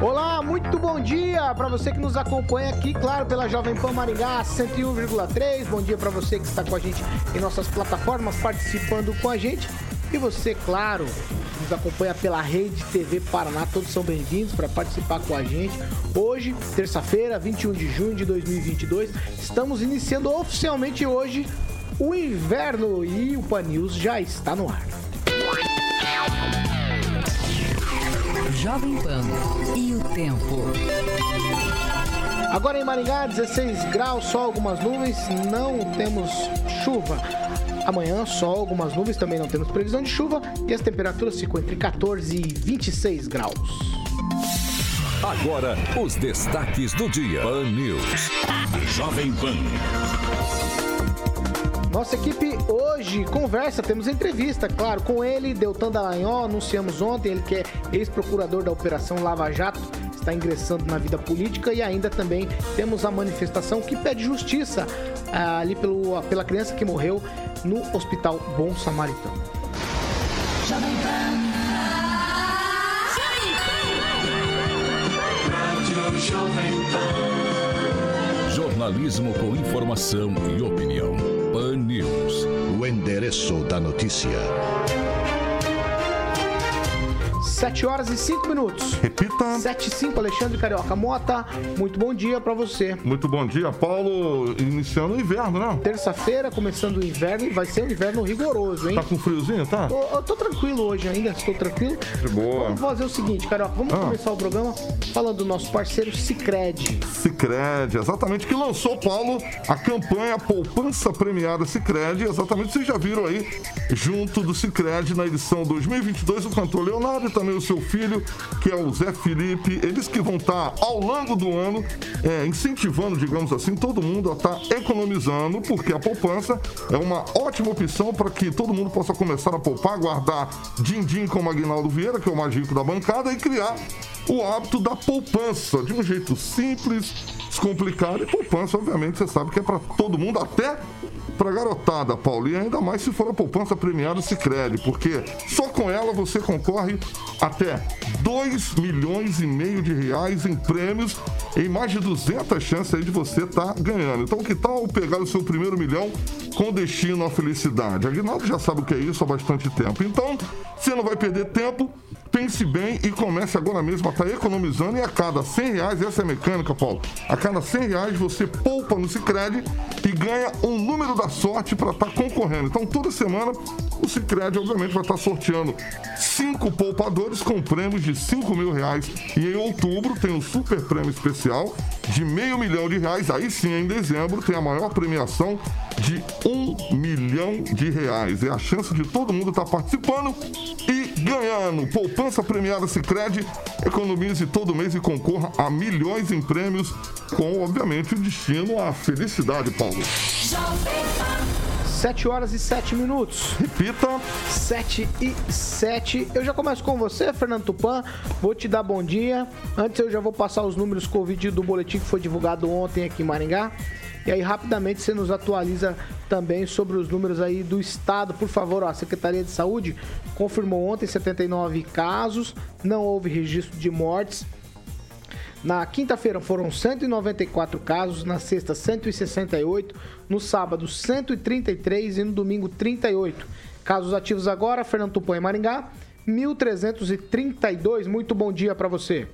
Olá, muito bom dia para você que nos acompanha aqui, claro, pela Jovem Pan Maringá 101,3. Bom dia para você que está com a gente em nossas plataformas, participando com a gente. E você, claro, nos acompanha pela Rede TV Paraná, todos são bem-vindos para participar com a gente. Hoje, terça-feira, 21 de junho de 2022, estamos iniciando oficialmente hoje o inverno e o Pan News já está no ar. Jovem Pan e o tempo. Agora em Maringá, 16 graus, só algumas nuvens, não temos chuva. Amanhã, só algumas nuvens, também não temos previsão de chuva e as temperaturas ficam entre 14 e 26 graus. Agora, os destaques do dia. Pan News. Jovem Pan. Nossa equipe hoje conversa, temos entrevista, claro, com ele, Deltan Dallagnol, anunciamos ontem, ele que é ex-procurador da Operação Lava Jato, está ingressando na vida política e ainda também temos a manifestação que pede justiça ah, ali pelo, pela criança que morreu no Hospital Bom Samaritano. Jornalismo com informação e opinião. Pan News. O endereço da notícia. 7 horas e 5 minutos. Repita. 7 e 5, Alexandre Carioca Mota. Muito bom dia para você. Muito bom dia, Paulo. Iniciando o inverno, né? Terça-feira, começando o inverno, e vai ser um inverno rigoroso, hein? Tá com friozinho, tá? Eu, eu tô tranquilo hoje ainda, estou tranquilo. De boa. Vamos fazer o seguinte, Carioca, vamos Ah. começar o programa falando do nosso parceiro Cicred. Cicred, exatamente, que lançou, Paulo, a campanha Poupança Premiada Cicred. Exatamente, vocês já viram aí, junto do Cicred, na edição 2022, o cantor Leonardo e também o seu filho, que é o Zé Felipe. Eles que vão estar, ao longo do ano, é, incentivando, digamos assim, todo mundo a estar economizando, porque a poupança é uma ótima opção para que todo mundo possa começar a poupar, guardar din-din como Aguinaldo Vieira, que é o mais rico da bancada, e criar o hábito da poupança, de um jeito simples, descomplicado. E poupança, obviamente, você sabe que é para todo mundo, até para garotada, Paulo. E ainda mais se for a poupança premiada Sicredi, porque só com ela você concorre até 2 milhões e meio de reais em prêmios, em mais de 200 chances aí de você estar ganhando. Então, que tal pegar o seu primeiro milhão com destino à felicidade? Aguinaldo já sabe o que é isso há bastante tempo. Então, você não vai perder tempo. Pense bem e comece agora mesmo a estar economizando e a cada 100 reais, essa é mecânica, Paulo, a cada 100 reais você poupa no Cicred e ganha um número da sorte para estar concorrendo. Então, toda semana, o Cicred, obviamente, vai estar sorteando cinco poupadores com prêmios de 5 mil reais. E em outubro tem um super prêmio especial de meio milhão de reais. Aí sim, em dezembro, tem a maior premiação de um milhão de reais. É a chance de todo mundo estar participando e ganhando. Poupança premiada Cicred, economize todo mês e concorra a milhões em prêmios, com, obviamente, o destino à felicidade, Paulo. 7 horas e 7 minutos. Repita. 7 e 7. Eu já começo com você, Fernando Tupan. Vou te dar bom dia. Antes eu já vou passar os números Covid do boletim que foi divulgado ontem aqui em Maringá. E aí, rapidamente, você nos atualiza também sobre os números aí do estado. Por favor, ó, a Secretaria de Saúde confirmou ontem 79 casos, não houve registro de mortes. Na quinta-feira foram 194 casos, na sexta 168, no sábado 133 e no domingo 38. Casos ativos agora, Fernando Tupan em Maringá, 1.332. Muito bom dia para você.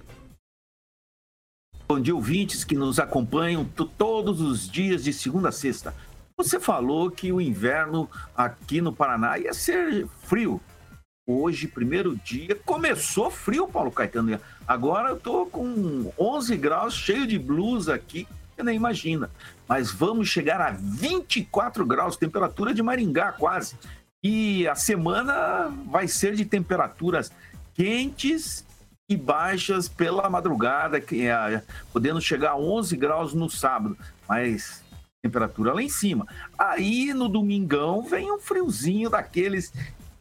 Bom dia, ouvintes que nos acompanham todos os dias de segunda a sexta. Você falou que o inverno aqui no Paraná ia ser frio. Hoje, primeiro dia, começou frio, Paulo Caetano. Agora eu tô com 11 graus, cheio de blusa aqui, você nem imagina. Mas vamos chegar a 24 graus, temperatura de Maringá quase. E a semana vai ser de temperaturas quentes e baixas pela madrugada, que é, podendo chegar a 11 graus no sábado, mas temperatura lá em cima. Aí no domingão vem um friozinho daqueles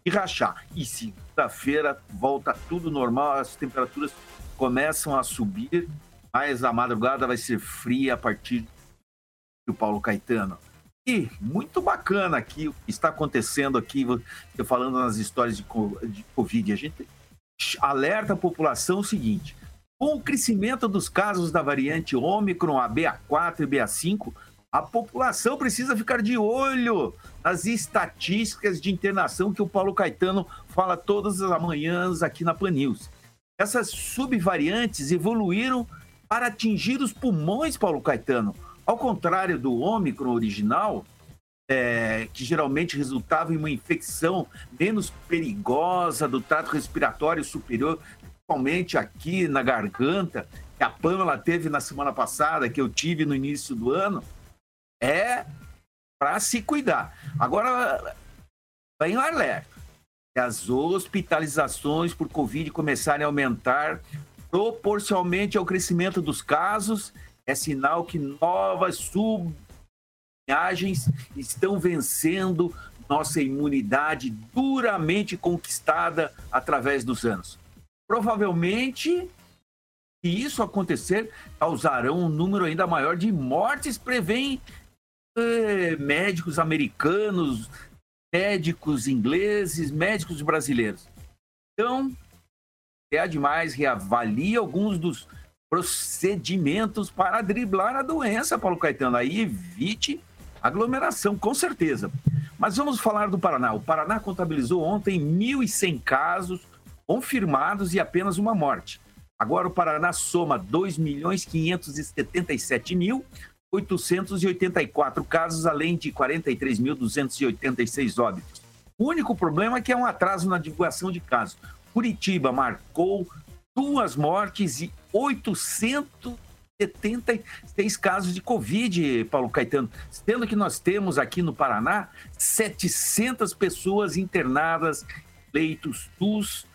de rachar. E segunda-feira volta tudo normal, as temperaturas começam a subir, mas a madrugada vai ser fria a partir do Paulo Caetano. E muito bacana aqui o que está acontecendo aqui, falando nas histórias de Covid. A gente alerta a população o seguinte: com o crescimento dos casos da variante Ômicron, a BA4 e BA5, a população precisa ficar de olho nas estatísticas de internação que o Paulo Caetano fala todas as manhãs aqui na Pan News. Essas subvariantes evoluíram para atingir os pulmões, Paulo Caetano. Ao contrário do Ômicron original, é, que geralmente resultava em uma infecção menos perigosa do trato respiratório superior, principalmente aqui na garganta, que a Pamela teve na semana passada, que eu tive no início do ano, é para se cuidar. Agora, vem o alerta. As hospitalizações por Covid começarem a aumentar proporcionalmente ao crescimento dos casos, é sinal que novas sub viagens estão vencendo nossa imunidade duramente conquistada através dos anos. Provavelmente, se isso acontecer, causarão um número ainda maior de mortes, prevêem eh, médicos americanos, médicos ingleses, médicos brasileiros. Então, é demais, reavalie alguns dos procedimentos para driblar a doença, Paulo Caetano. Aí evite Aglomeração, com certeza. Mas vamos falar do Paraná. O Paraná contabilizou ontem 1.100 casos confirmados e apenas uma morte. Agora o Paraná soma 2.577.884 casos, além de 43.286 óbitos. O único problema é que é um atraso na divulgação de casos. Curitiba marcou duas mortes e 800 76 casos de Covid, Paulo Caetano, sendo que nós temos aqui no Paraná 700 pessoas internadas, leitos TUS,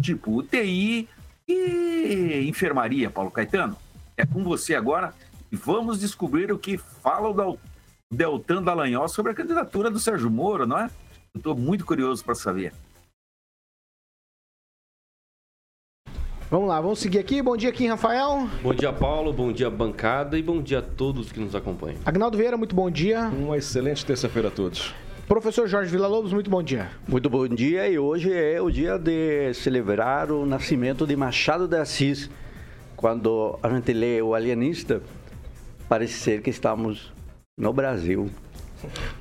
tipo UTI e enfermaria, Paulo Caetano. É com você agora e vamos descobrir o que fala o Deltan Dallagnol sobre a candidatura do Sérgio Moro, não é? Estou muito curioso para saber. Vamos lá, vamos seguir aqui. Bom dia, Kim Rafael. Bom dia, Paulo. Bom dia, bancada. E bom dia a todos que nos acompanham. Agnaldo Vieira, muito bom dia. Uma excelente terça-feira a todos. Professor Jorge Villa-Lobos, muito bom dia. Muito bom dia e hoje é o dia de celebrar o nascimento de Machado de Assis. Quando a gente lê o Alienista, parece ser que estamos no Brasil.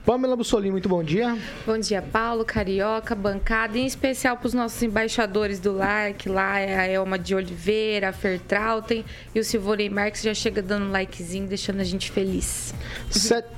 Pamela Bussolini, muito bom dia. Bom dia, Paulo, Carioca, bancada, em especial para os nossos embaixadores do like, lá é a Elma de Oliveira, a Fertrautem e o Silvonei Marques já chega dando um likezinho, deixando a gente feliz.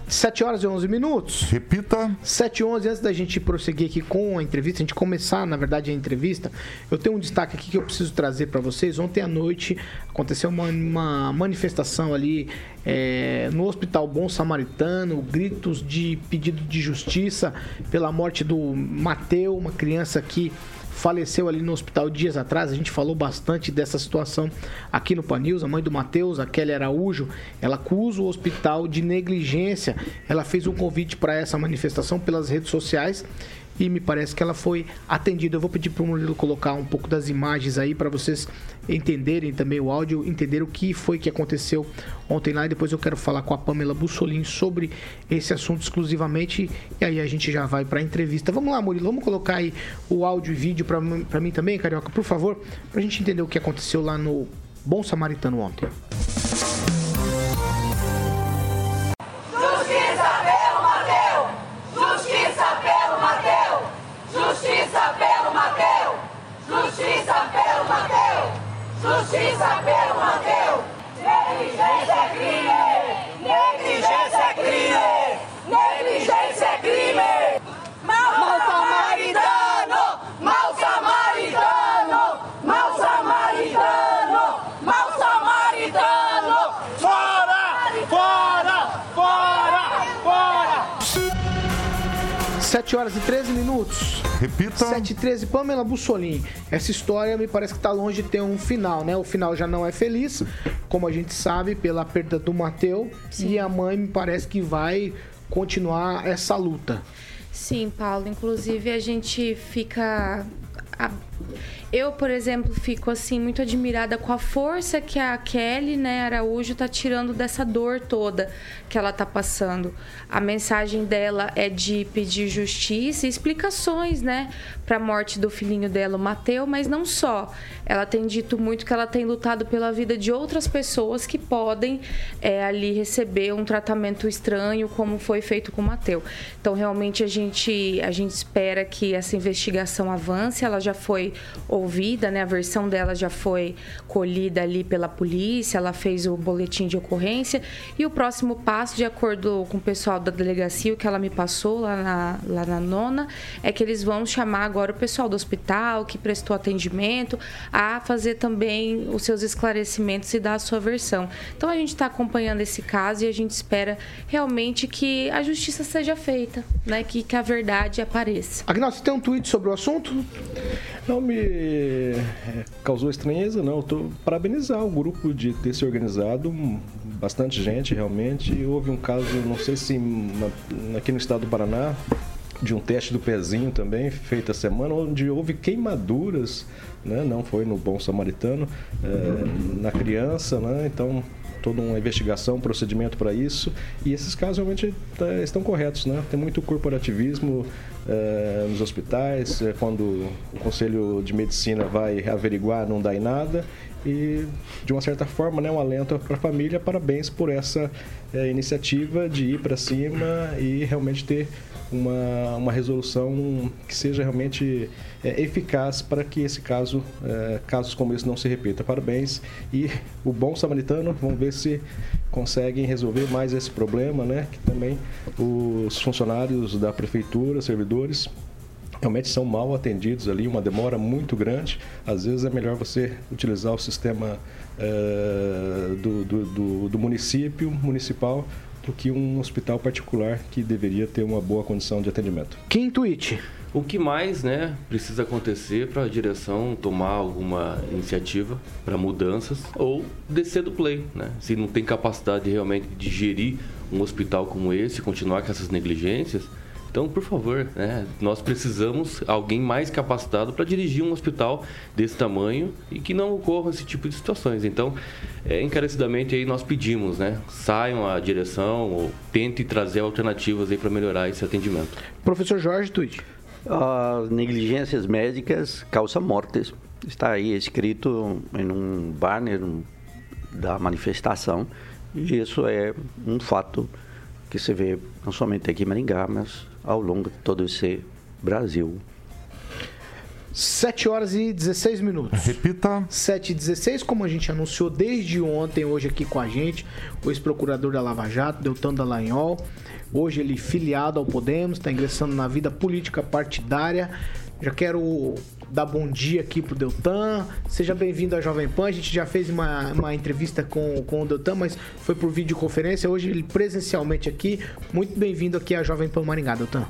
7 horas e 11 minutos. Repita. 7 e 11, antes da gente prosseguir aqui com a entrevista, a gente começar, na verdade, a entrevista, eu tenho um destaque aqui que eu preciso trazer para vocês. Ontem à noite aconteceu uma, uma manifestação ali é, no Hospital Bom Samaritano, gritos de pedido de justiça pela morte do Mateu, uma criança que faleceu ali no hospital dias atrás. A gente falou bastante dessa situação aqui no Panils. A mãe do Matheus, a Kelly Araújo, ela acusa o hospital de negligência. Ela fez um convite para essa manifestação pelas redes sociais e me parece que ela foi atendida. Eu vou pedir para o Murilo colocar um pouco das imagens aí para vocês entenderem também o áudio, entender o que foi que aconteceu ontem lá e depois eu quero falar com a Pamela Bussolini sobre esse assunto exclusivamente e aí a gente já vai para a entrevista. Vamos lá, Murilo, vamos colocar aí o áudio e vídeo para mim também, Carioca, por favor, para a gente entender o que aconteceu lá no Bom Samaritano ontem. Pelo Mateu! Negligência é crime! Negligência é crime! Negligência é crime! Mal samaritano! Mal samaritano! Mal samaritano! Mal samaritano! Fora! Fora! Fora! Fora! 7 horas e 13 minutos. Repita. 713, Pamela Bussolini. Essa história me parece que está longe de ter um final, né? O final já não é feliz, como a gente sabe, pela perda do Mateu. E a mãe me parece que vai continuar essa luta. Sim, Paulo. Inclusive, a gente fica. Eu, por exemplo, fico assim muito admirada com a força que a Kelly, né, Araújo, tá tirando dessa dor toda que ela tá passando. A mensagem dela é de pedir justiça e explicações, né, para a morte do filhinho dela, o Mateu, mas não só. Ela tem dito muito que ela tem lutado pela vida de outras pessoas que podem é, ali receber um tratamento estranho, como foi feito com o Mateu. Então, realmente, a gente, a gente espera que essa investigação avance. Ela já foi ouvida, né? A versão dela já foi colhida ali pela polícia, ela fez o boletim de ocorrência. E o próximo passo, de acordo com o pessoal da delegacia, o que ela me passou lá na, lá na nona, é que eles vão chamar agora o pessoal do hospital que prestou atendimento a fazer também os seus esclarecimentos e dar a sua versão. Então a gente está acompanhando esse caso e a gente espera realmente que a justiça seja feita, né? Que, que a verdade apareça. Agnaldo, você tem um tweet sobre o assunto? Não me causou estranheza, não. Eu tô parabenizar o grupo de ter se organizado, bastante gente realmente. Houve um caso, não sei se na- aqui no estado do Paraná, de um teste do pezinho também, feito a semana, onde houve queimaduras, né? não foi no Bom Samaritano, é, na criança, né? então toda uma investigação, um procedimento para isso, e esses casos realmente tá, estão corretos, né? Tem muito corporativismo eh, nos hospitais, eh, quando o Conselho de Medicina vai averiguar, não dá em nada, e de uma certa forma, né, um alento para a família, parabéns por essa eh, iniciativa de ir para cima e realmente ter uma, uma resolução que seja realmente é, eficaz para que esse caso, é, casos como esse não se repita. Parabéns. E o bom samaritano, vamos ver se conseguem resolver mais esse problema, né? Que também os funcionários da prefeitura, servidores, realmente são mal atendidos ali, uma demora muito grande. Às vezes é melhor você utilizar o sistema eh, do, do, do- do município, municipal, do que um hospital particular que deveria ter uma boa condição de atendimento. Quem tweet? O que mais, né, precisa acontecer para a direção tomar alguma iniciativa para mudanças ou descer do play, né? Se não tem capacidade realmente de gerir um hospital como esse, continuar com essas negligências, então, por favor, né, nós precisamos alguém mais capacitado para dirigir um hospital desse tamanho e que não ocorra esse tipo de situações. Então, é, encarecidamente aí nós pedimos, né, saiam a direção ou tente trazer alternativas aí para melhorar esse atendimento. Professor Jorge, tweet. As negligências médicas causam mortes. Está aí escrito em um banner da manifestação. E isso é um fato que se vê não somente aqui em Maringá, mas ao longo de todo esse Brasil. 7 horas e 16 minutos. Repita. 7 e 16, como a gente anunciou desde ontem, hoje aqui com a gente, o ex-procurador da Lava Jato, Deltan Dallagnol. Hoje ele filiado ao Podemos, está ingressando na vida política partidária. Já quero dar bom dia aqui pro Deltan. Seja bem-vindo à Jovem Pan. A gente já fez uma, uma entrevista com, com o Deltan, mas foi por videoconferência. Hoje ele presencialmente aqui. Muito bem-vindo aqui à Jovem Pan Maringá, Deltan.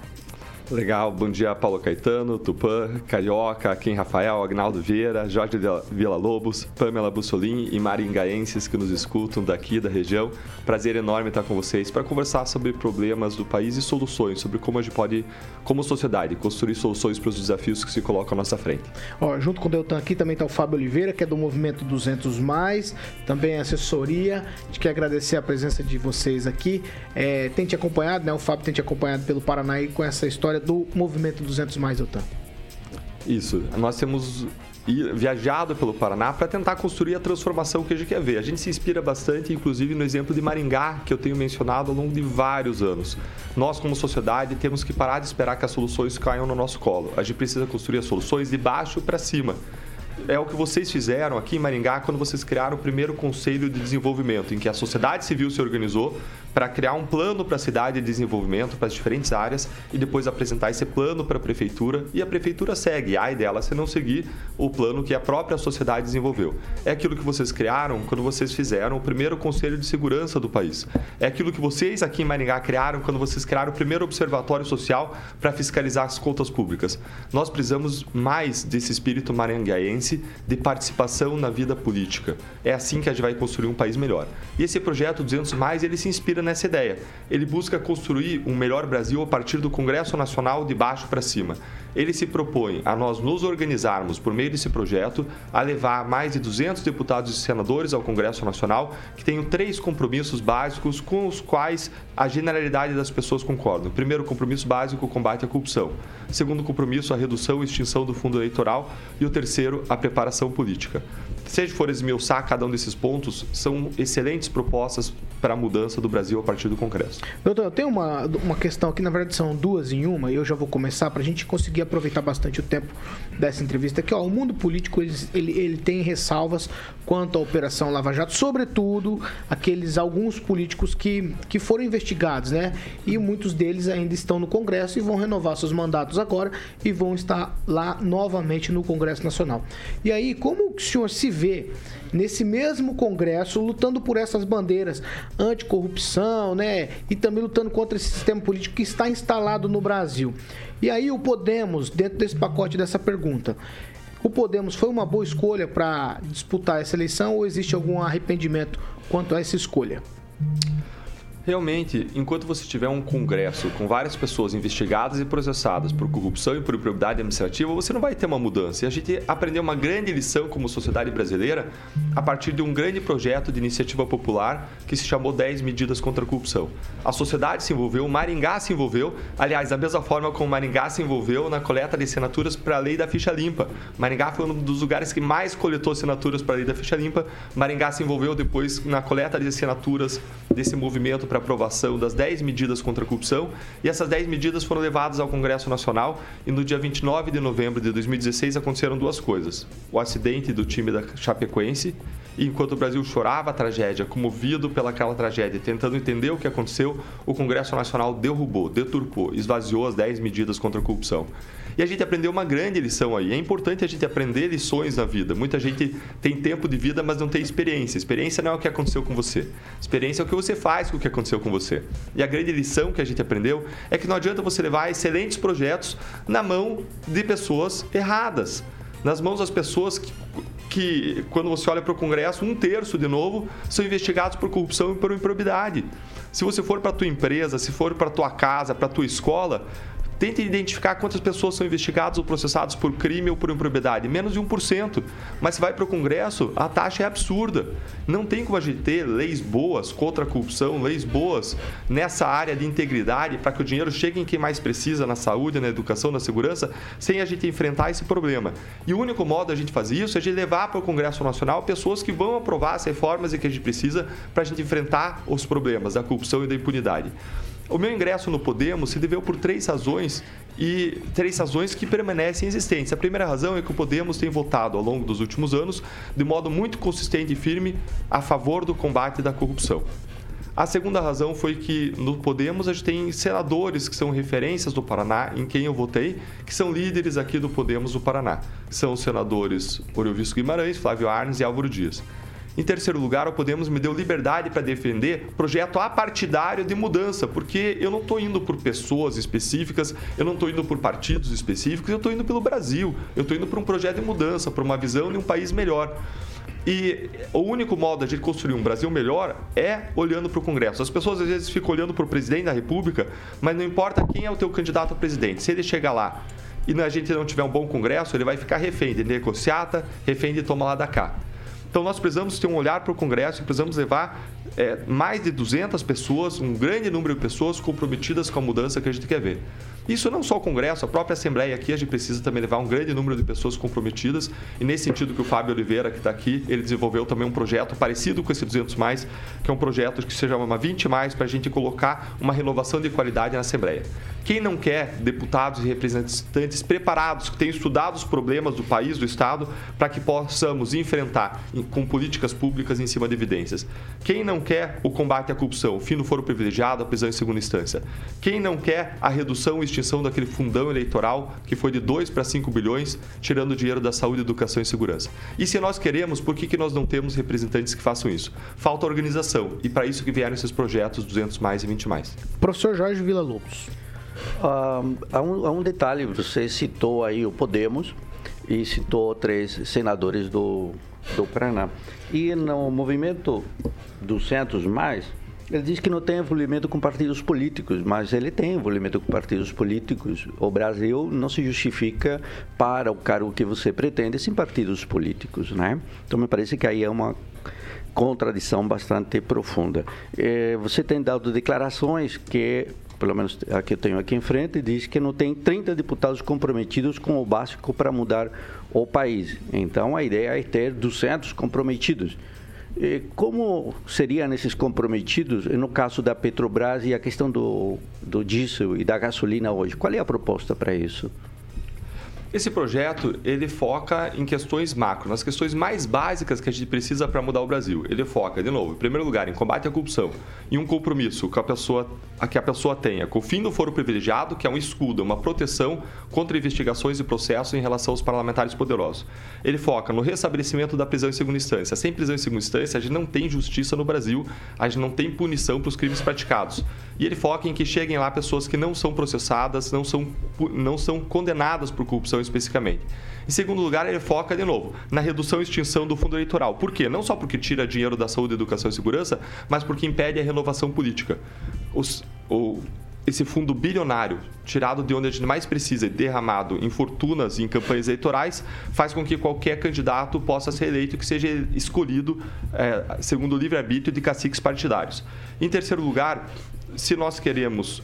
Legal, bom dia Paulo Caetano, Tupã, Carioca, Kim Rafael, Agnaldo Vieira, Jorge Vila Lobos, Pamela Bussolini e maringaenses que nos escutam daqui da região. Prazer enorme estar com vocês para conversar sobre problemas do país e soluções, sobre como a gente pode, como sociedade, construir soluções para os desafios que se colocam à nossa frente. Ó, junto com o Deltan aqui também está o Fábio Oliveira, que é do Movimento 200 Mais, também é assessoria. A gente quer agradecer a presença de vocês aqui. É, tem te acompanhado, né? O Fábio tem te acompanhado pelo Paraná com essa história do Movimento 200 Mais, Deltan. Isso, nós temos viajado pelo Paraná para tentar construir a transformação que a gente quer ver. A gente se inspira bastante, inclusive, no exemplo de Maringá, que eu tenho mencionado ao longo de vários anos. Nós, como sociedade, temos que parar de esperar que as soluções caiam no nosso colo. A gente precisa construir as soluções de baixo para cima. É o que vocês fizeram aqui em Maringá quando vocês criaram o primeiro Conselho de Desenvolvimento, em que a sociedade civil se organizou para criar um plano para a cidade de desenvolvimento para as diferentes áreas e depois apresentar esse plano para a prefeitura e a prefeitura segue. A dela se não seguir o plano que a própria sociedade desenvolveu. É aquilo que vocês criaram quando vocês fizeram o primeiro Conselho de Segurança do país. É aquilo que vocês aqui em Maringá criaram quando vocês criaram o primeiro Observatório Social para fiscalizar as contas públicas. Nós precisamos mais desse espírito maringaense de participação na vida política. É assim que a gente vai construir um país melhor. E esse projeto 200 mais ele se inspira nessa ideia. Ele busca construir um melhor Brasil a partir do Congresso Nacional de baixo para cima. Ele se propõe a nós nos organizarmos por meio desse projeto a levar mais de 200 deputados e senadores ao Congresso Nacional que tenham três compromissos básicos com os quais a generalidade das pessoas concordam. Primeiro compromisso básico, o combate à corrupção. Segundo compromisso, a redução e extinção do fundo eleitoral. E o terceiro, a preparação política. Se a gente for esmiuçar cada um desses pontos, são excelentes propostas para a mudança do Brasil a partir do Congresso. Doutor, eu tenho uma, uma questão aqui, na verdade são duas em uma, e eu já vou começar para a gente conseguir aproveitar bastante o tempo dessa entrevista aqui. Ó, o mundo político ele, ele, ele tem ressalvas quanto à Operação Lava Jato, sobretudo aqueles alguns políticos que, que foram investigados, né? E muitos deles ainda estão no Congresso e vão renovar seus mandatos agora e vão estar lá novamente no Congresso Nacional. E aí, como o senhor se vê nesse mesmo Congresso lutando por essas bandeiras anticorrupção, né? E também lutando contra esse sistema político que está instalado no Brasil. E aí o Podemos, dentro desse pacote dessa pergunta, o Podemos foi uma boa escolha para disputar essa eleição ou existe algum arrependimento quanto a essa escolha? Realmente, enquanto você tiver um congresso com várias pessoas investigadas e processadas por corrupção e por improbidade administrativa, você não vai ter uma mudança. E a gente aprendeu uma grande lição como sociedade brasileira a partir de um grande projeto de iniciativa popular que se chamou 10 Medidas contra a Corrupção. A sociedade se envolveu, o Maringá se envolveu, aliás, da mesma forma como o Maringá se envolveu na coleta de assinaturas para a lei da ficha limpa. Maringá foi um dos lugares que mais coletou assinaturas para a lei da ficha limpa. Maringá se envolveu depois na coleta de assinaturas desse movimento para aprovação das 10 medidas contra a corrupção e essas 10 medidas foram levadas ao Congresso Nacional e no dia 29 de novembro de 2016 aconteceram duas coisas. O acidente do time da Chapecoense e enquanto o Brasil chorava a tragédia, comovido pelaquela tragédia, tentando entender o que aconteceu, o Congresso Nacional derrubou, deturpou, esvaziou as 10 medidas contra a corrupção. E a gente aprendeu uma grande lição aí. É importante a gente aprender lições na vida. Muita gente tem tempo de vida, mas não tem experiência. Experiência não é o que aconteceu com você. Experiência é o que você faz com o que aconteceu com você. E a grande lição que a gente aprendeu é que não adianta você levar excelentes projetos na mão de pessoas erradas. Nas mãos das pessoas que que, quando você olha para o Congresso, um terço, de novo, são investigados por corrupção e por improbidade. Se você for para tua empresa, se for para tua casa, para tua escola, Tente identificar quantas pessoas são investigadas ou processadas por crime ou por improbidade. Menos de 1%. Mas se vai para o Congresso, a taxa é absurda. Não tem como a gente ter leis boas contra a corrupção, leis boas nessa área de integridade para que o dinheiro chegue em quem mais precisa na saúde, na educação, na segurança, sem a gente enfrentar esse problema. E o único modo de a gente fazer isso é de levar para o Congresso Nacional pessoas que vão aprovar as reformas e que a gente precisa para a gente enfrentar os problemas da corrupção e da impunidade. O meu ingresso no Podemos se deveu por três razões e três razões que permanecem existentes. A primeira razão é que o Podemos tem votado ao longo dos últimos anos de modo muito consistente e firme a favor do combate da corrupção. A segunda razão foi que no Podemos a gente tem senadores que são referências do Paraná, em quem eu votei, que são líderes aqui do Podemos do Paraná. São os senadores Oriovisto Guimarães, Flávio Arnes e Álvaro Dias. Em terceiro lugar, o Podemos me deu liberdade para defender projeto apartidário de mudança, porque eu não estou indo por pessoas específicas, eu não estou indo por partidos específicos, eu estou indo pelo Brasil, eu estou indo para um projeto de mudança, para uma visão de um país melhor. E o único modo de construir um Brasil melhor é olhando para o Congresso. As pessoas às vezes ficam olhando para o presidente da República, mas não importa quem é o teu candidato a presidente. Se ele chegar lá e a gente não tiver um bom Congresso, ele vai ficar refém de negociata, refém de tomar lá da cá. Então nós precisamos ter um olhar para o Congresso e precisamos levar é, mais de 200 pessoas, um grande número de pessoas comprometidas com a mudança que a gente quer ver. Isso não só o Congresso, a própria Assembleia aqui, a gente precisa também levar um grande número de pessoas comprometidas. E nesse sentido que o Fábio Oliveira, que está aqui, ele desenvolveu também um projeto parecido com esse 200 mais, que é um projeto que se chama 20 mais, para a gente colocar uma renovação de qualidade na Assembleia. Quem não quer deputados e representantes preparados, que tenham estudado os problemas do país, do Estado, para que possamos enfrentar com políticas públicas em cima de evidências? Quem não quer o combate à corrupção, o fim do foro privilegiado, a prisão em segunda instância? Quem não quer a redução e extinção daquele fundão eleitoral que foi de 2 para 5 bilhões, tirando dinheiro da saúde, educação e segurança? E se nós queremos, por que, que nós não temos representantes que façam isso? Falta organização e para isso que vieram esses projetos 200 mais e 20 mais. Professor Jorge Vila Lobos. Ah, há, um, há um detalhe, você citou aí o Podemos e citou três senadores do, do Paraná. E no movimento 200 mais, ele diz que não tem envolvimento com partidos políticos, mas ele tem envolvimento com partidos políticos. O Brasil não se justifica para o cargo que você pretende sem partidos políticos, né? Então me parece que aí é uma contradição bastante profunda. Eh, você tem dado declarações que pelo menos a que eu tenho aqui em frente, diz que não tem 30 deputados comprometidos com o básico para mudar o país. Então, a ideia é ter 200 comprometidos. E como seria nesses comprometidos, no caso da Petrobras e a questão do, do diesel e da gasolina hoje? Qual é a proposta para isso? Esse projeto, ele foca em questões macro, nas questões mais básicas que a gente precisa para mudar o Brasil. Ele foca, de novo, em primeiro lugar, em combate à corrupção e um compromisso que a pessoa, a que a pessoa tenha com o fim do foro privilegiado, que é um escudo, uma proteção contra investigações e processos em relação aos parlamentares poderosos. Ele foca no restabelecimento da prisão em segunda instância. Sem prisão em segunda instância, a gente não tem justiça no Brasil, a gente não tem punição para os crimes praticados. E ele foca em que cheguem lá pessoas que não são processadas, não são, não são condenadas por corrupção especificamente. Em segundo lugar, ele foca, de novo, na redução e extinção do fundo eleitoral. Por quê? Não só porque tira dinheiro da saúde, educação e segurança, mas porque impede a renovação política. Os, o, esse fundo bilionário, tirado de onde a gente mais precisa e derramado em fortunas e em campanhas eleitorais, faz com que qualquer candidato possa ser eleito que seja escolhido é, segundo o livre-arbítrio de caciques partidários. Em terceiro lugar, se nós queremos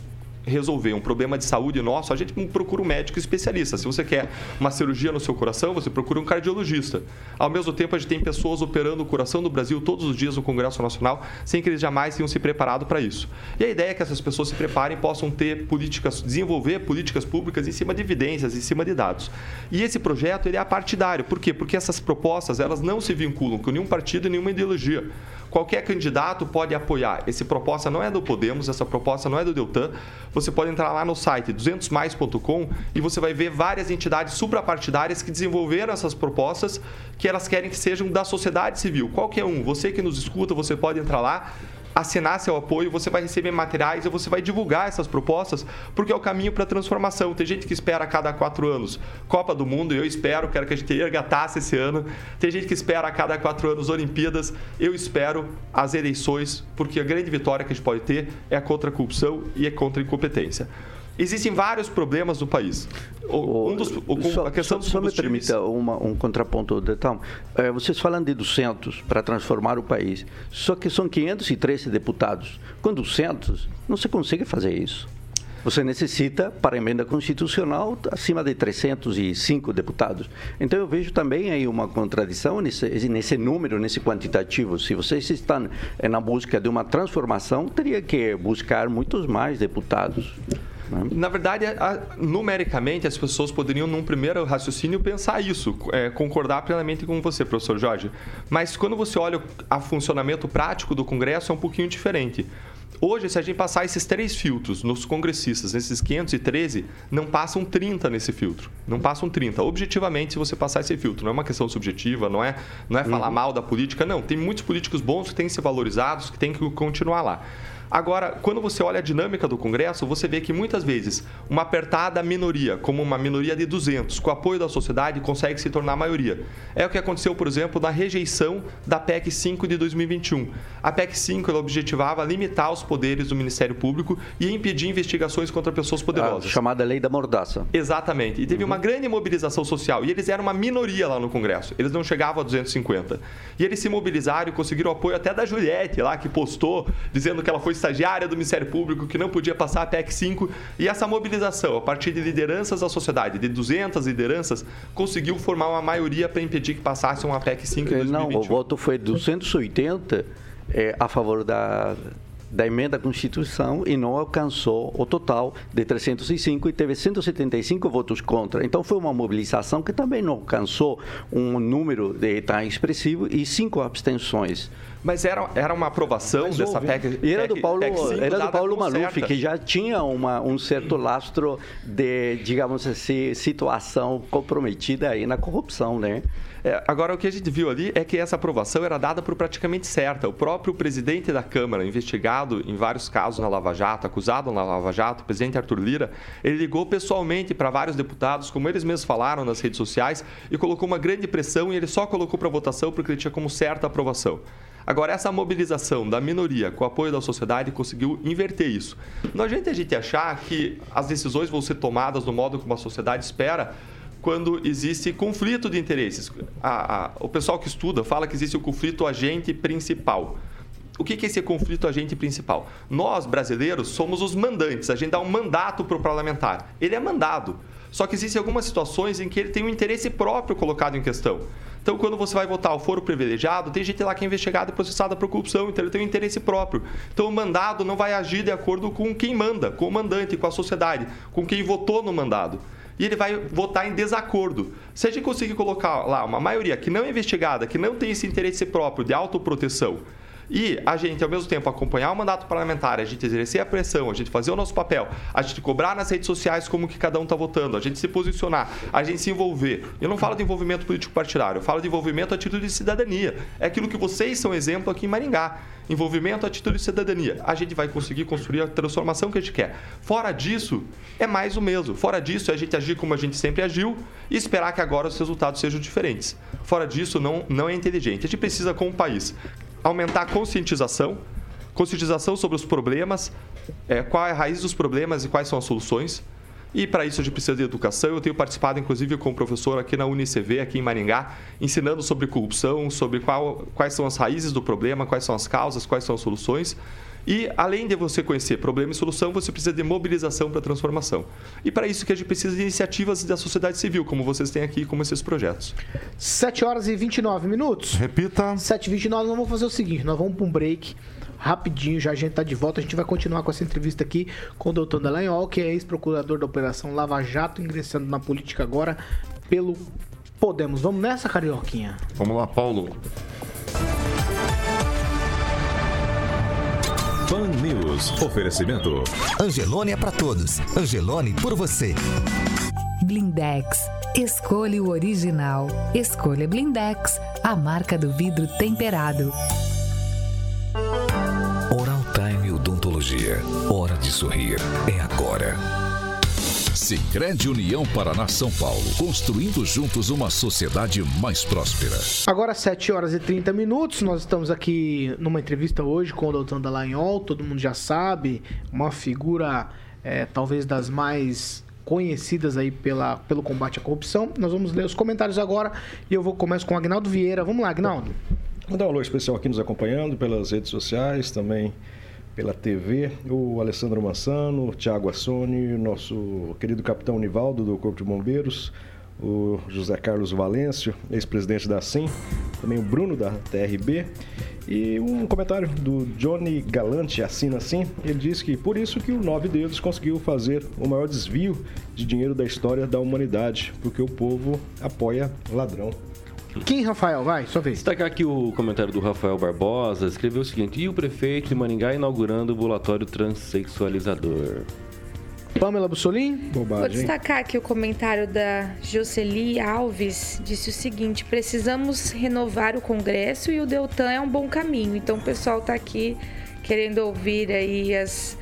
resolver um problema de saúde nosso, a gente procura um médico especialista. Se você quer uma cirurgia no seu coração, você procura um cardiologista. Ao mesmo tempo, a gente tem pessoas operando o coração do Brasil todos os dias no Congresso Nacional, sem que eles jamais tenham se preparado para isso. E a ideia é que essas pessoas se preparem, possam ter políticas, desenvolver políticas públicas em cima de evidências, em cima de dados. E esse projeto ele é partidário. Por quê? Porque essas propostas elas não se vinculam com nenhum partido e nenhuma ideologia. Qualquer candidato pode apoiar. Essa proposta não é do Podemos, essa proposta não é do Deltan. Você pode entrar lá no site 200mais.com e você vai ver várias entidades suprapartidárias que desenvolveram essas propostas que elas querem que sejam da sociedade civil. Qualquer um, você que nos escuta, você pode entrar lá assinar seu apoio, você vai receber materiais e você vai divulgar essas propostas, porque é o caminho para a transformação. Tem gente que espera a cada quatro anos Copa do Mundo, eu espero, quero que a gente erga taça esse ano. Tem gente que espera a cada quatro anos Olimpíadas, eu espero as eleições, porque a grande vitória que a gente pode ter é contra a corrupção e é contra a incompetência. Existem vários problemas no país. Um dos, o, só, a questão só, só me permita uma, um contraponto de tal. É, vocês falam de 200 para transformar o país, só que são 513 deputados. Com 200, não se consegue fazer isso. Você necessita, para a emenda constitucional, acima de 305 deputados. Então, eu vejo também aí uma contradição nesse, nesse número, nesse quantitativo. Se vocês estão na busca de uma transformação, teria que buscar muitos mais deputados. Na verdade, a, numericamente, as pessoas poderiam, num primeiro raciocínio, pensar isso, é, concordar plenamente com você, professor Jorge. Mas quando você olha o funcionamento prático do Congresso, é um pouquinho diferente. Hoje, se a gente passar esses três filtros nos congressistas, nesses 513, não passam 30 nesse filtro. Não passam 30. Objetivamente, se você passar esse filtro, não é uma questão subjetiva, não é, não é falar uhum. mal da política, não. Tem muitos políticos bons que têm que ser valorizados, que têm que continuar lá. Agora, quando você olha a dinâmica do Congresso, você vê que muitas vezes uma apertada minoria, como uma minoria de 200, com apoio da sociedade, consegue se tornar maioria. É o que aconteceu, por exemplo, na rejeição da PEC 5 de 2021. A PEC 5 ela objetivava limitar os poderes do Ministério Público e impedir investigações contra pessoas poderosas. A chamada lei da mordaça. Exatamente. E teve uhum. uma grande mobilização social. E eles eram uma minoria lá no Congresso. Eles não chegavam a 250. E eles se mobilizaram e conseguiram o apoio até da Juliette lá, que postou dizendo que ela foi estagiária do Ministério Público que não podia passar a PEC 5 e essa mobilização, a partir de lideranças da sociedade, de 200 lideranças, conseguiu formar uma maioria para impedir que passasse uma PEC 5 em 2021. Não, o voto foi 280 é, a favor da da emenda à Constituição e não alcançou o total de 305 e teve 175 votos contra. Então foi uma mobilização que também não alcançou um número de tão expressivo e cinco abstenções. Mas era, era uma aprovação Mas dessa. PEC. E era do Paulo, PEC era do Paulo Maluf, certa. que já tinha uma, um certo lastro de, digamos assim, situação comprometida aí na corrupção, né? É, agora, o que a gente viu ali é que essa aprovação era dada por praticamente certa. O próprio presidente da Câmara, investigado em vários casos na Lava Jato, acusado na Lava Jato, o presidente Arthur Lira, ele ligou pessoalmente para vários deputados, como eles mesmos falaram nas redes sociais, e colocou uma grande pressão e ele só colocou para votação porque ele tinha como certa a aprovação. Agora, essa mobilização da minoria com o apoio da sociedade conseguiu inverter isso. Não adianta a gente achar que as decisões vão ser tomadas no modo como a sociedade espera, quando existe conflito de interesses. A- a- o pessoal que estuda fala que existe o conflito agente principal. O que é esse conflito agente principal? Nós, brasileiros, somos os mandantes. A gente dá um mandato para o parlamentar. Ele é mandado. Só que existem algumas situações em que ele tem um interesse próprio colocado em questão. Então, quando você vai votar o foro privilegiado, tem gente lá que é investigada e processada por corrupção, então ele tem um interesse próprio. Então, o mandado não vai agir de acordo com quem manda, com o mandante, com a sociedade, com quem votou no mandado e ele vai votar em desacordo. Se a gente conseguir colocar lá uma maioria que não é investigada, que não tem esse interesse próprio de autoproteção, e a gente, ao mesmo tempo, acompanhar o mandato parlamentar, a gente exercer a pressão, a gente fazer o nosso papel, a gente cobrar nas redes sociais como que cada um está votando, a gente se posicionar, a gente se envolver. Eu não falo de envolvimento político partidário, eu falo de envolvimento a título de cidadania. É aquilo que vocês são exemplo aqui em Maringá. Envolvimento a título de cidadania. A gente vai conseguir construir a transformação que a gente quer. Fora disso, é mais o mesmo. Fora disso, é a gente agir como a gente sempre agiu e esperar que agora os resultados sejam diferentes. Fora disso, não, não é inteligente. A gente precisa, como país, aumentar a conscientização, conscientização sobre os problemas, é, qual é a raiz dos problemas e quais são as soluções. E para isso a gente precisa de educação. Eu tenho participado, inclusive, com o professor aqui na UniCV, aqui em Maringá, ensinando sobre corrupção, sobre qual- quais são as raízes do problema, quais são as causas, quais são as soluções. E além de você conhecer problema e solução, você precisa de mobilização para a transformação. E para isso que a gente precisa de iniciativas da sociedade civil, como vocês têm aqui, como esses projetos. 7 horas e 29 minutos. Repita. 7 e 29 nós vamos fazer o seguinte, nós vamos para um break rapidinho, já a gente tá de volta, a gente vai continuar com essa entrevista aqui com o doutor Dallagnol, que é ex-procurador da Operação Lava Jato, ingressando na política agora pelo Podemos. Vamos nessa, Carioquinha? Vamos lá, Paulo. Pan News. Oferecimento. Angelone é pra todos. Angelone por você. Blindex. Escolha o original. Escolha Blindex, a marca do vidro temperado. Oral Time Odontologia. Hora de sorrir. É agora. Sicredi União Paraná São Paulo. Construindo juntos uma sociedade mais próspera. Agora 7 horas e 30 minutos, nós estamos aqui numa entrevista hoje com o doutor Dallagnol, todo mundo já sabe, uma figura é, talvez das mais conhecidas aí pela, pelo combate à corrupção. Nós vamos ler os comentários agora e eu vou começar com o Agnaldo Vieira. Vamos lá, Agnaldo. Mandar um alô especial aqui nos acompanhando pelas redes sociais, também pela TV, o Alessandro Mansano, o Thiago Assoni, nosso querido capitão Nivaldo do Corpo de Bombeiros, o José Carlos Valêncio, ex-presidente da SIM, também o Bruno da TRB e um comentário do Johnny Galante, assina assim, ele diz que por isso que o Nove Dedos conseguiu fazer o maior desvio de dinheiro da história da humanidade, porque o povo apoia ladrão. Quem, Rafael? Vai, sua vez. Destacar aqui o comentário do Rafael Barbosa, escreveu o seguinte: E o prefeito de Maringá inaugurando o ambulatório transexualizador. Pamela Bussolim? Vou Bobagem. destacar aqui o comentário da Jocely Alves, disse o seguinte: precisamos renovar o Congresso e o Deltan é um bom caminho. Então o pessoal está aqui querendo ouvir aí as,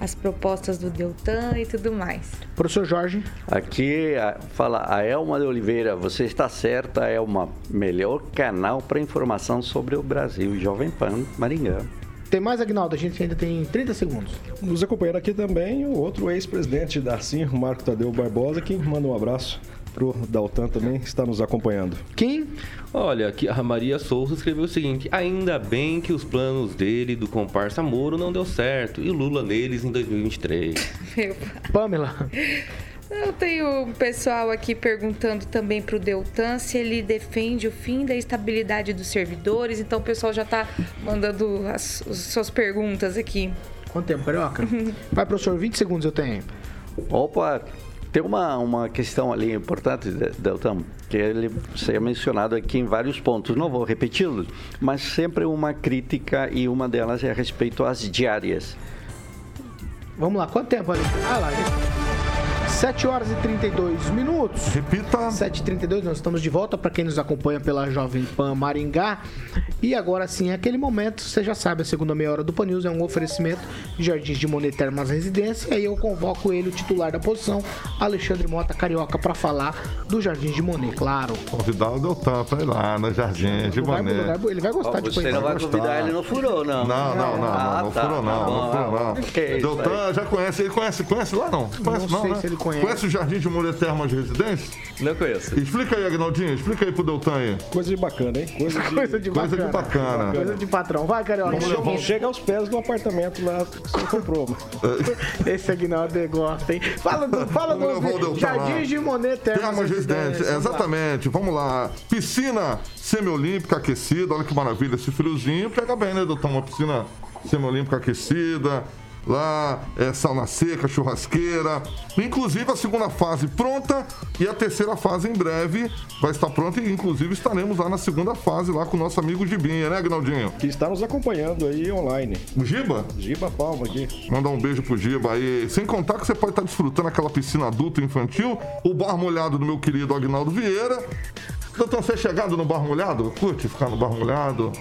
as propostas do Deltan e tudo mais. Professor Jorge. Aqui fala a Elma de Oliveira, você está certa, é uma melhor canal para informação sobre o Brasil, Jovem Pan Maringá. Tem mais, Agnaldo? A gente ainda tem 30 segundos. Nos acompanhando aqui também o outro ex-presidente da CIM, o Marco Tadeu Barbosa, que manda um abraço pro Daltan também, que está nos acompanhando. Quem? Olha, aqui a Maria Souza escreveu o seguinte: Ainda bem que os planos dele do comparsa Moro não deu certo e Lula neles em 2023. Meu Pamela. Eu tenho um pessoal aqui perguntando também pro Deltan se ele defende o fim da estabilidade dos servidores. Então o pessoal já tá mandando as, as suas perguntas aqui. Quanto tempo, Carioca? Vai, professor, 20 segundos eu tenho. Opa, tem uma, uma questão ali importante, De- Deltan, que ele é mencionado aqui em vários pontos. Não vou repeti-los, mas sempre uma crítica e uma delas é a respeito às diárias. Vamos lá, quanto tempo ali? Ah lá. 7 horas e 32 minutos. Repita. 7 e 32 nós estamos de volta para quem nos acompanha pela Jovem Pan Maringá. E agora sim, é aquele momento, você já sabe, a segunda meia hora do Pan News é um oferecimento de Jardins de Monet Termas Residência. E aí eu convoco ele, o titular da posição, Alexandre Mota Carioca, para falar do Jardins de Monet, claro. Convidar o Deltan pra ir lá no Jardim de Vai lugar- ele vai gostar de Você não vai conhecer. convidar ele no furou, não? Não, não, não, não, Ah, não tá, furou não, tá bom, não furou não. Que isso Deltan já conhece, ele conhece, conhece lá não? Conhece Não sei né? se ele conhece. Conhece o Jardim de Monet Termas Residência? Não conheço. Explica aí, Agnaldinho, explica aí pro Deltan aí. Coisa de bacana, hein? Coisa de, Coisa de Coisa de bacana. Coisa de patrão. Vai, Carioca. Não chega, chega aos pés do apartamento lá que você comprou. Esse Aguinaldo gosta, hein? Fala do, fala Vamos do Deltan lá. de Monet Termas Termas Residência, Vamos lá. exatamente. Vamos lá. Piscina semiolímpica aquecida, olha que maravilha esse friozinho. Pega bem, né, doutor? Uma piscina semiolímpica aquecida. Lá é sauna seca, churrasqueira. Inclusive a segunda fase pronta e a terceira fase em breve vai estar pronta. E inclusive estaremos lá na segunda fase, lá com o nosso amigo Gibinha, né, Agnaldinho? Que está nos acompanhando aí online. O Giba? Giba Palma aqui. Mandar um beijo pro Giba aí. Sem contar que você pode estar desfrutando aquela piscina adulta infantil, o bar molhado do meu querido Agnaldo Vieira. Doutor, você é chegado no bar molhado? Curte ficar no bar molhado?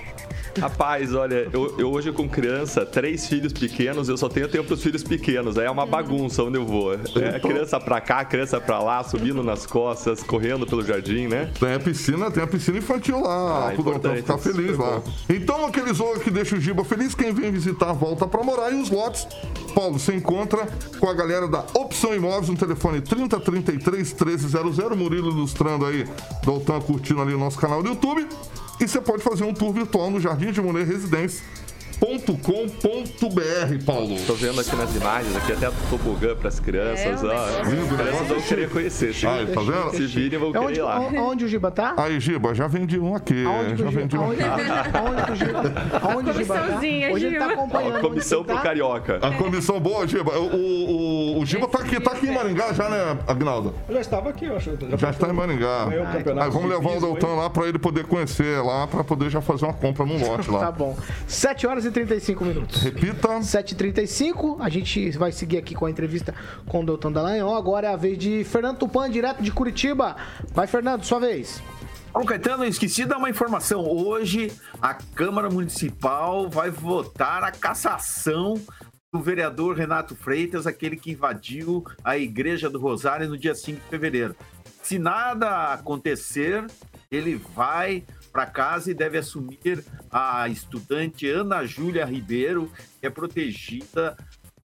Rapaz, olha, eu, eu hoje com criança, três filhos pequenos, eu só tenho tempo pros filhos pequenos. Aí é uma bagunça onde eu vou. É criança pra cá, criança pra lá, subindo nas costas, correndo pelo jardim, né? Tem a piscina, tem a piscina infantil lá, Ah, importante, ficar feliz super lá. bom. Então, aquele jogo que deixa o Giba feliz, quem vem visitar volta pra morar. E os lotes, Paulo, você encontra com a galera da Opção Imóveis no telefone 3033 1300. Murilo ilustrando aí, Doutor curtindo ali o nosso canal do YouTube. E você pode fazer um tour virtual no Jardim de Monet Residência. .com.br, Paulo. Tô vendo aqui nas imagens, aqui até tobogã pras crianças, É, ó. Lindo, As crianças vão querer conhecer. Se, Aí, tá vendo? se virem, vão É querer onde, ir lá. on- onde o Giba tá? Aí, Giba, já vendi um aqui. Aonde já o Giba, vendi um aonde, aqui. aonde que o Giba, aonde o Giba tá? Comissãozinha, Hoje ele tá Giba. acompanhando. Ó, comissão onde pro tá? Carioca. A comissão boa, Giba. O, o, o Giba tá aqui, tá aqui em Maringá já, né, Agnaldo? Eu já estava aqui, eu acho. Já está em Maringá. Campeonato Aí vamos levar o Doutor lá pra ele poder conhecer lá, pra poder já fazer uma compra num lote Tá lá. bom. 7 horas e 35 minutos. Repita. 7h35, a gente vai seguir aqui com a entrevista com o Doutor Dallagnol. Agora é a vez de Fernando Tupan, direto de Curitiba. Vai, Fernando, sua vez. Ô, Caetano, eu esqueci de dar uma informação. Hoje, a Câmara Municipal vai votar a cassação do vereador Renato Freitas, aquele que invadiu a Igreja do Rosário no dia 5 de fevereiro. Se nada acontecer, ele vai para casa e deve assumir a estudante Ana Júlia Ribeiro, que é protegida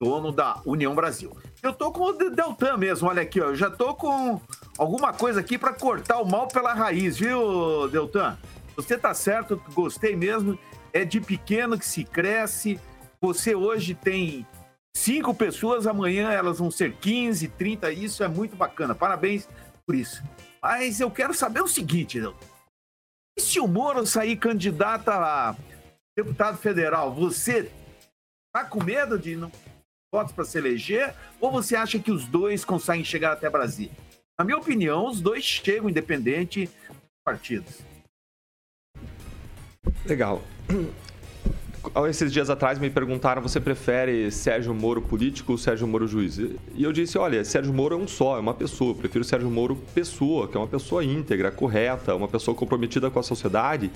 dono da União Brasil. Eu tô com o De- Deltan mesmo, olha aqui, ó. Eu já tô com alguma coisa aqui para cortar o mal pela raiz, viu, Deltan? Você tá certo, gostei mesmo. É de pequeno que se cresce. Você hoje tem cinco pessoas, amanhã elas vão ser 15, 30. Isso é muito bacana. Parabéns por isso. Mas eu quero saber o seguinte, Deltan. E se o Moro sair candidato a deputado federal, você tá com medo de não votos para se eleger? Ou você acha que os dois conseguem chegar até Brasília? Na minha opinião, os dois chegam independente dos partidos. Legal. Esses dias atrás me perguntaram: você prefere Sérgio Moro político ou Sérgio Moro juiz? E eu disse: olha, Sérgio Moro é um só, é uma pessoa. Eu prefiro Sérgio Moro pessoa, que é uma pessoa íntegra, correta, uma pessoa comprometida com a sociedade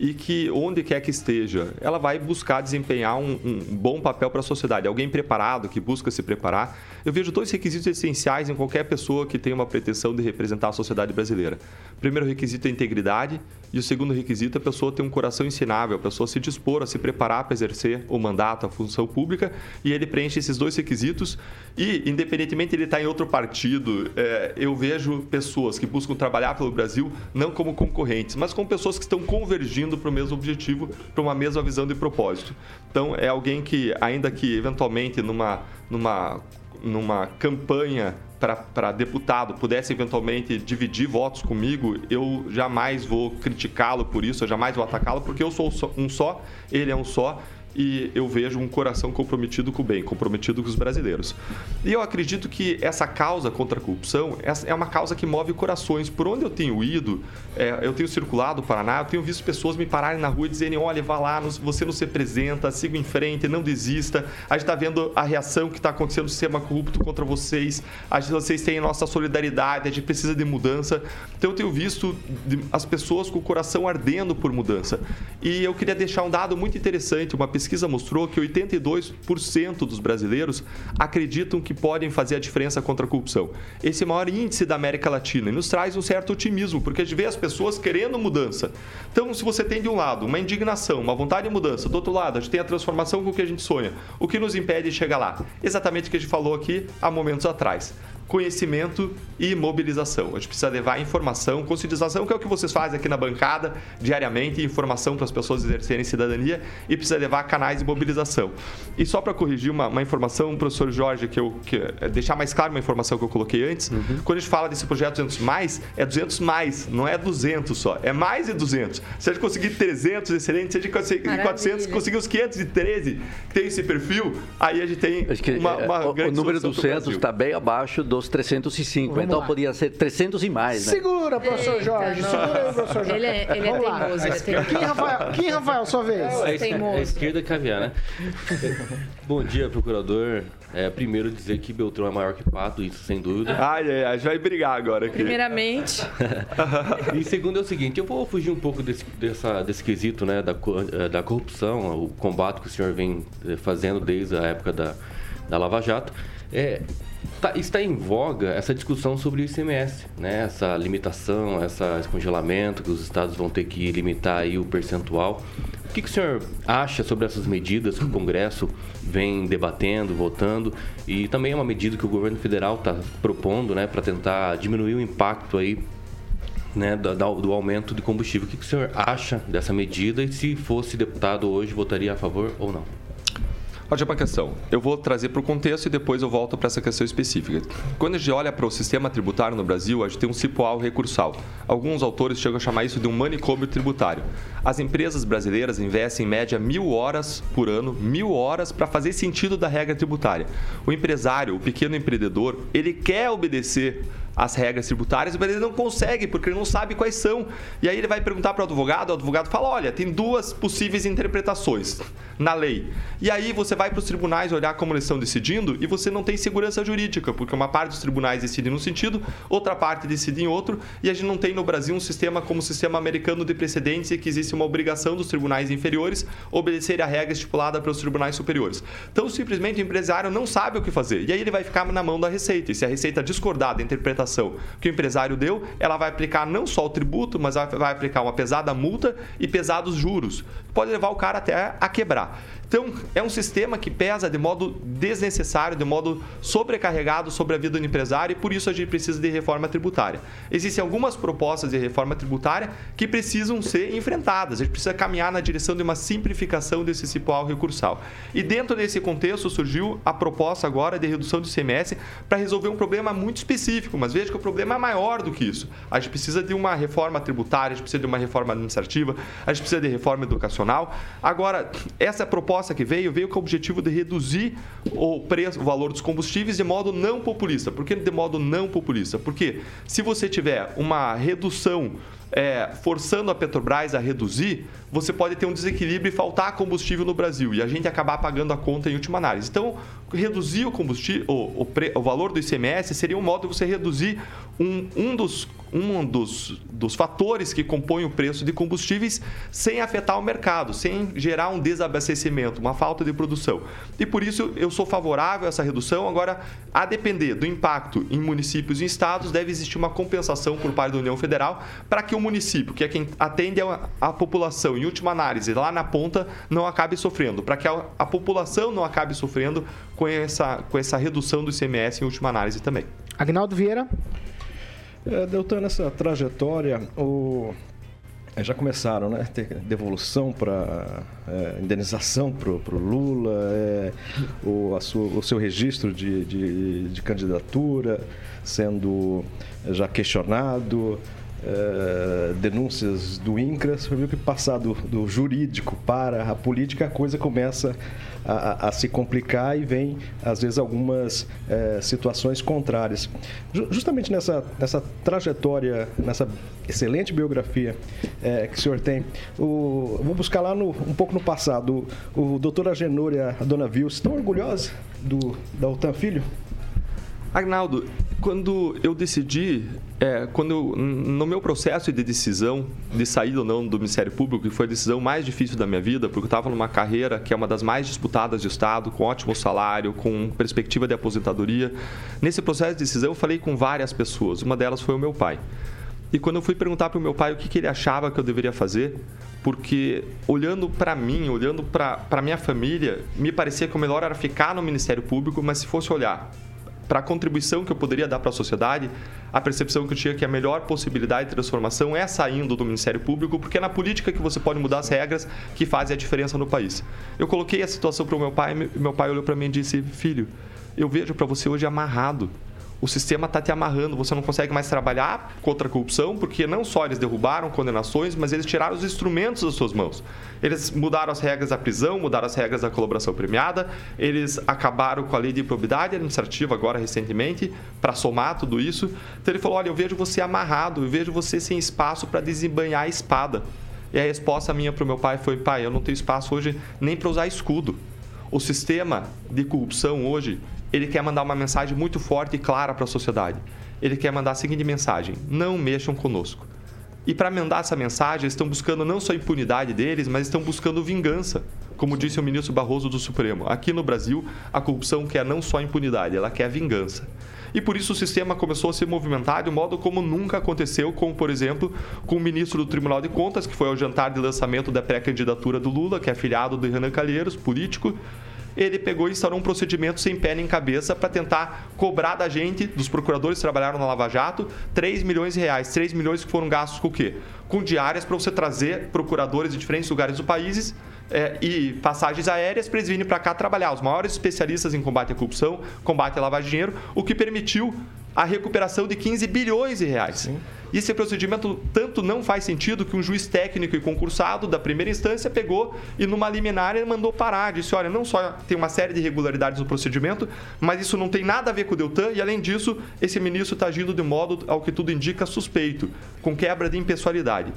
e que, onde quer que esteja, ela vai buscar desempenhar um, um bom papel para a sociedade. Alguém preparado, que busca se preparar. Eu vejo dois requisitos essenciais em qualquer pessoa que tenha uma pretensão de representar a sociedade brasileira. O primeiro requisito é integridade e o segundo requisito é a pessoa ter um coração ensinável, a pessoa se dispor a se preparar para exercer o mandato, a função pública, e ele preenche esses dois requisitos. E, independentemente de ele estar em outro partido, é, eu vejo pessoas que buscam trabalhar pelo Brasil não como concorrentes, mas como pessoas que estão convergindo para o mesmo objetivo, para uma mesma visão de propósito. Então, é alguém que, ainda que eventualmente numa, numa, numa campanha para deputado pudesse eventualmente dividir votos comigo, eu jamais vou criticá-lo por isso, eu jamais vou atacá-lo, porque eu sou um só, ele é um só e eu vejo um coração comprometido com o bem, comprometido com os brasileiros. E eu acredito que essa causa contra a corrupção é uma causa que move corações. Por onde eu tenho ido, é, eu tenho circulado o Paraná, eu tenho visto pessoas me pararem na rua e dizerem: olha, vá lá, você não se representa, siga em frente, não desista. A gente está vendo a reação que está acontecendo no sistema corrupto contra vocês, a gente, vocês têm nossa solidariedade, a gente precisa de mudança. Então eu tenho visto as pessoas com o coração ardendo por mudança. E eu queria deixar um dado muito interessante, uma pesquisa pesquisa mostrou que 82% dos brasileiros acreditam que podem fazer a diferença contra a corrupção. Esse é o maior índice da América Latina e nos traz um certo otimismo, porque a gente vê as pessoas querendo mudança. Então, se você tem de um lado uma indignação, uma vontade de mudança, do outro lado a gente tem a transformação com o que a gente sonha, o que nos impede de chegar lá? Exatamente o que a gente falou aqui há momentos atrás conhecimento e mobilização. A gente precisa levar informação, conscientização, que é o que vocês fazem aqui na bancada diariamente, informação para as pessoas exercerem cidadania e precisa levar canais de mobilização. E só para corrigir uma, uma, informação, professor Jorge, que eu que, é, deixar mais claro uma informação que eu coloquei antes, uhum. quando a gente fala desse projeto 200 mais, é 200 mais, não é 200 só, é mais de 200. Se a gente conseguir 300, excelente, se a gente conseguir Maravilha. 400, conseguir os 513 que tem esse perfil, aí a gente tem uma, uma o, grande O número 200 está bem abaixo do os 305. Vamos então lá. podia ser 300 e mais, né? Segura, professor Eita, Jorge. Não. Segura aí, professor Jorge. Ele é, ele é teimoso. Ele é teimoso. Quem, Rafael, quem, Rafael, sua vez? É, é, é esquerda caviar, né? Bom dia, procurador. É, primeiro dizer que Beltrão é maior que Pato, isso sem dúvida. Ai, ai, ai, vai brigar agora aqui. Primeiramente. e segundo é o seguinte, eu vou fugir um pouco desse, dessa, desse quesito, né, da, eh, da corrupção, o combate que o senhor vem eh, fazendo desde a época da, da Lava Jato. É, Tá, está em voga essa discussão sobre o ICMS, né? Essa limitação, essa, esse congelamento que os estados vão ter que limitar aí o percentual. O que, que o senhor acha sobre essas medidas que o Congresso vem debatendo, votando e também é uma medida que o governo federal está propondo, né, para tentar diminuir o impacto aí né, do, do, aumento de combustível. O que, que o senhor acha dessa medida e se fosse deputado hoje votaria a favor ou não? Ótima questão. Eu vou trazer para o contexto e depois eu volto para essa questão específica. Quando a gente olha para o sistema tributário no Brasil, a gente tem um cipoal recursal. Alguns autores chegam a chamar isso de um manicômio tributário. As empresas brasileiras investem em média mil horas por ano, mil horas para fazer sentido da regra tributária. O empresário, o pequeno empreendedor, ele quer obedecer as regras tributárias, mas ele não consegue, porque ele não sabe quais são. E aí ele vai perguntar para o advogado, o advogado fala: olha, tem duas possíveis interpretações na lei. E aí você vai para os tribunais olhar como eles estão decidindo e você não tem segurança jurídica, porque uma parte dos tribunais decide num sentido, outra parte decide em outro, e a gente não tem no Brasil um sistema como o sistema americano de precedentes, que existe uma obrigação dos tribunais inferiores obedecer a regra estipulada pelos tribunais superiores. Então, simplesmente o empresário não sabe o que fazer. E aí ele vai ficar na mão da Receita. E se a Receita discordar da interpretação que o empresário deu, ela vai aplicar não só o tributo, mas vai aplicar uma pesada multa e pesados juros. Pode levar o cara até a quebrar. Então, é um sistema que pesa de modo desnecessário, de modo sobrecarregado sobre a vida do empresário e por isso a gente precisa de reforma tributária. Existem algumas propostas de reforma tributária que precisam ser enfrentadas. A gente precisa caminhar na direção de uma simplificação desse cipoal recursal. E dentro desse contexto surgiu a proposta agora de redução do ICMS para resolver um problema muito específico, mas veja que o problema é maior do que isso. A gente precisa de uma reforma tributária, a gente precisa de uma reforma administrativa, a gente precisa de reforma educacional. Agora, essa proposta proposta que veio, veio com o objetivo de reduzir o preço, o valor dos combustíveis de modo não populista. Por que de modo não populista? Porque se você tiver uma redução é, forçando a Petrobras a reduzir, você pode ter um desequilíbrio e faltar combustível no Brasil e a gente acabar pagando a conta em última análise. Então, reduzir o combustível, o, o, pre, o valor do ICMS seria um modo de você reduzir um, um dos um dos, dos fatores que compõem o preço de combustíveis sem afetar o mercado, sem gerar um desabastecimento, uma falta de produção. E por isso eu sou favorável a essa redução. Agora, a depender do impacto em municípios e estados, deve existir uma compensação por parte da União Federal para que o município, que é quem atende a, a população, em última análise, lá na ponta, não acabe sofrendo, para que a, a população não acabe sofrendo com essa, com essa redução do ICMS em última análise também. Agnaldo Vieira. É, Deltan, nessa trajetória, o, É, Já começaram, né? Ter devolução para indenização para o Lula, é, o, sua- o seu registro de, de- de candidatura sendo já questionado, é, denúncias do INCRA. Você viu que passar do, jurídico para a política, a coisa começa a, a- a se complicar e vem, às vezes, algumas é, situações contrárias. Ju- Justamente nessa, nessa trajetória, nessa excelente biografia é, que o senhor tem, o, vou buscar lá no- um pouco no passado. O, o doutor Agenor e a dona Vilse estão orgulhosos do, da Otan Filho? Arnaldo, quando eu decidi, é, quando eu- no meu processo de decisão de sair ou não do Ministério Público, que foi a decisão mais difícil da minha vida, porque eu estava numa carreira que é uma das mais disputadas de Estado, com ótimo salário, com perspectiva de aposentadoria. Nesse processo de decisão, eu falei com várias pessoas. Uma delas foi o meu pai. E quando eu fui perguntar para o meu pai o que, que ele achava que eu deveria fazer, porque olhando para mim, olhando para minha família, me parecia que o melhor era ficar no Ministério Público, mas se fosse olhar para a contribuição que eu poderia dar para a sociedade, a percepção que eu tinha que a melhor possibilidade de transformação é saindo do Ministério Público, porque é na política que você pode mudar as regras que fazem a diferença no país. Eu coloquei a situação para o meu pai, meu pai olhou para mim e disse: "Filho, eu vejo para você hoje amarrado. O sistema está te amarrando, você não consegue mais trabalhar contra a corrupção, porque não só eles derrubaram condenações, mas eles tiraram os instrumentos das suas mãos. Eles mudaram as regras da prisão, mudaram as regras da colaboração premiada, eles acabaram com a lei de improbidade administrativa agora recentemente, para somar tudo isso. Então ele falou: Olha, eu vejo você amarrado, eu vejo você sem espaço para desembanhar a espada. E a resposta minha para o meu pai foi: Pai, eu não tenho espaço hoje nem para usar escudo. O sistema de corrupção hoje, ele quer mandar uma mensagem muito forte e clara para a sociedade. Ele quer mandar a seguinte mensagem: não mexam conosco. E para mandar essa mensagem, eles estão buscando não só a impunidade deles, mas estão buscando vingança. Como disse o ministro Barroso do Supremo, aqui no Brasil, a corrupção quer não só impunidade, ela quer vingança. E por isso o sistema começou a se movimentar de um modo como nunca aconteceu, como por exemplo com o ministro do Tribunal de Contas, que foi ao jantar de lançamento da pré-candidatura do Lula, que é afiliado do Renan Calheiros, político. Ele pegou e instaurou um procedimento sem pé nem cabeça para tentar cobrar da gente, dos procuradores que trabalharam na Lava Jato, 3 milhões de reais. 3 milhões que foram gastos com o quê? Com diárias para você trazer procuradores de diferentes lugares do país é, e passagens aéreas para eles virem para cá trabalhar. Os maiores especialistas em combate à corrupção, combate à lavagem de dinheiro, o que permitiu a recuperação de 15 bilhões de reais. E esse procedimento tanto não faz sentido que um juiz técnico e concursado da primeira instância pegou e numa liminar ele mandou parar, disse, olha, não só tem uma série de irregularidades no procedimento, mas isso não tem nada a ver com o Deltan e além disso, esse ministro está agindo de modo, ao que tudo indica, suspeito, com quebra de impessoalidade.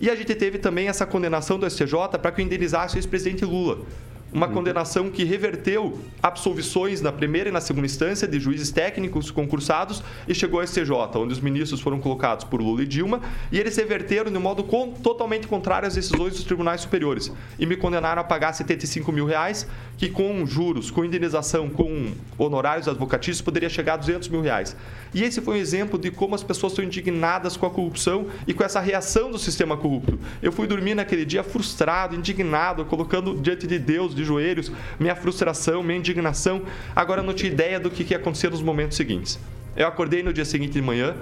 E a gente teve também essa condenação do STJ para que indenizasse o ex-presidente Lula. Uma condenação que reverteu absolvições na primeira e na segunda instância de juízes técnicos concursados e chegou ao STJ, onde os ministros foram colocados por Lula e Dilma e eles reverteram de modo con- totalmente contrário às decisões dos tribunais superiores e me condenaram a pagar 75 mil reais, que com juros, com indenização, com honorários advocatícios poderia chegar a 200 mil reais. E esse foi um exemplo de como as pessoas estão indignadas com a corrupção e com essa reação do sistema corrupto. Eu fui dormir naquele dia frustrado, indignado, colocando diante de Deus, de joelhos, minha frustração, minha indignação. Agora não tinha ideia do que que ia acontecer nos momentos seguintes. Eu acordei no dia seguinte de manhã,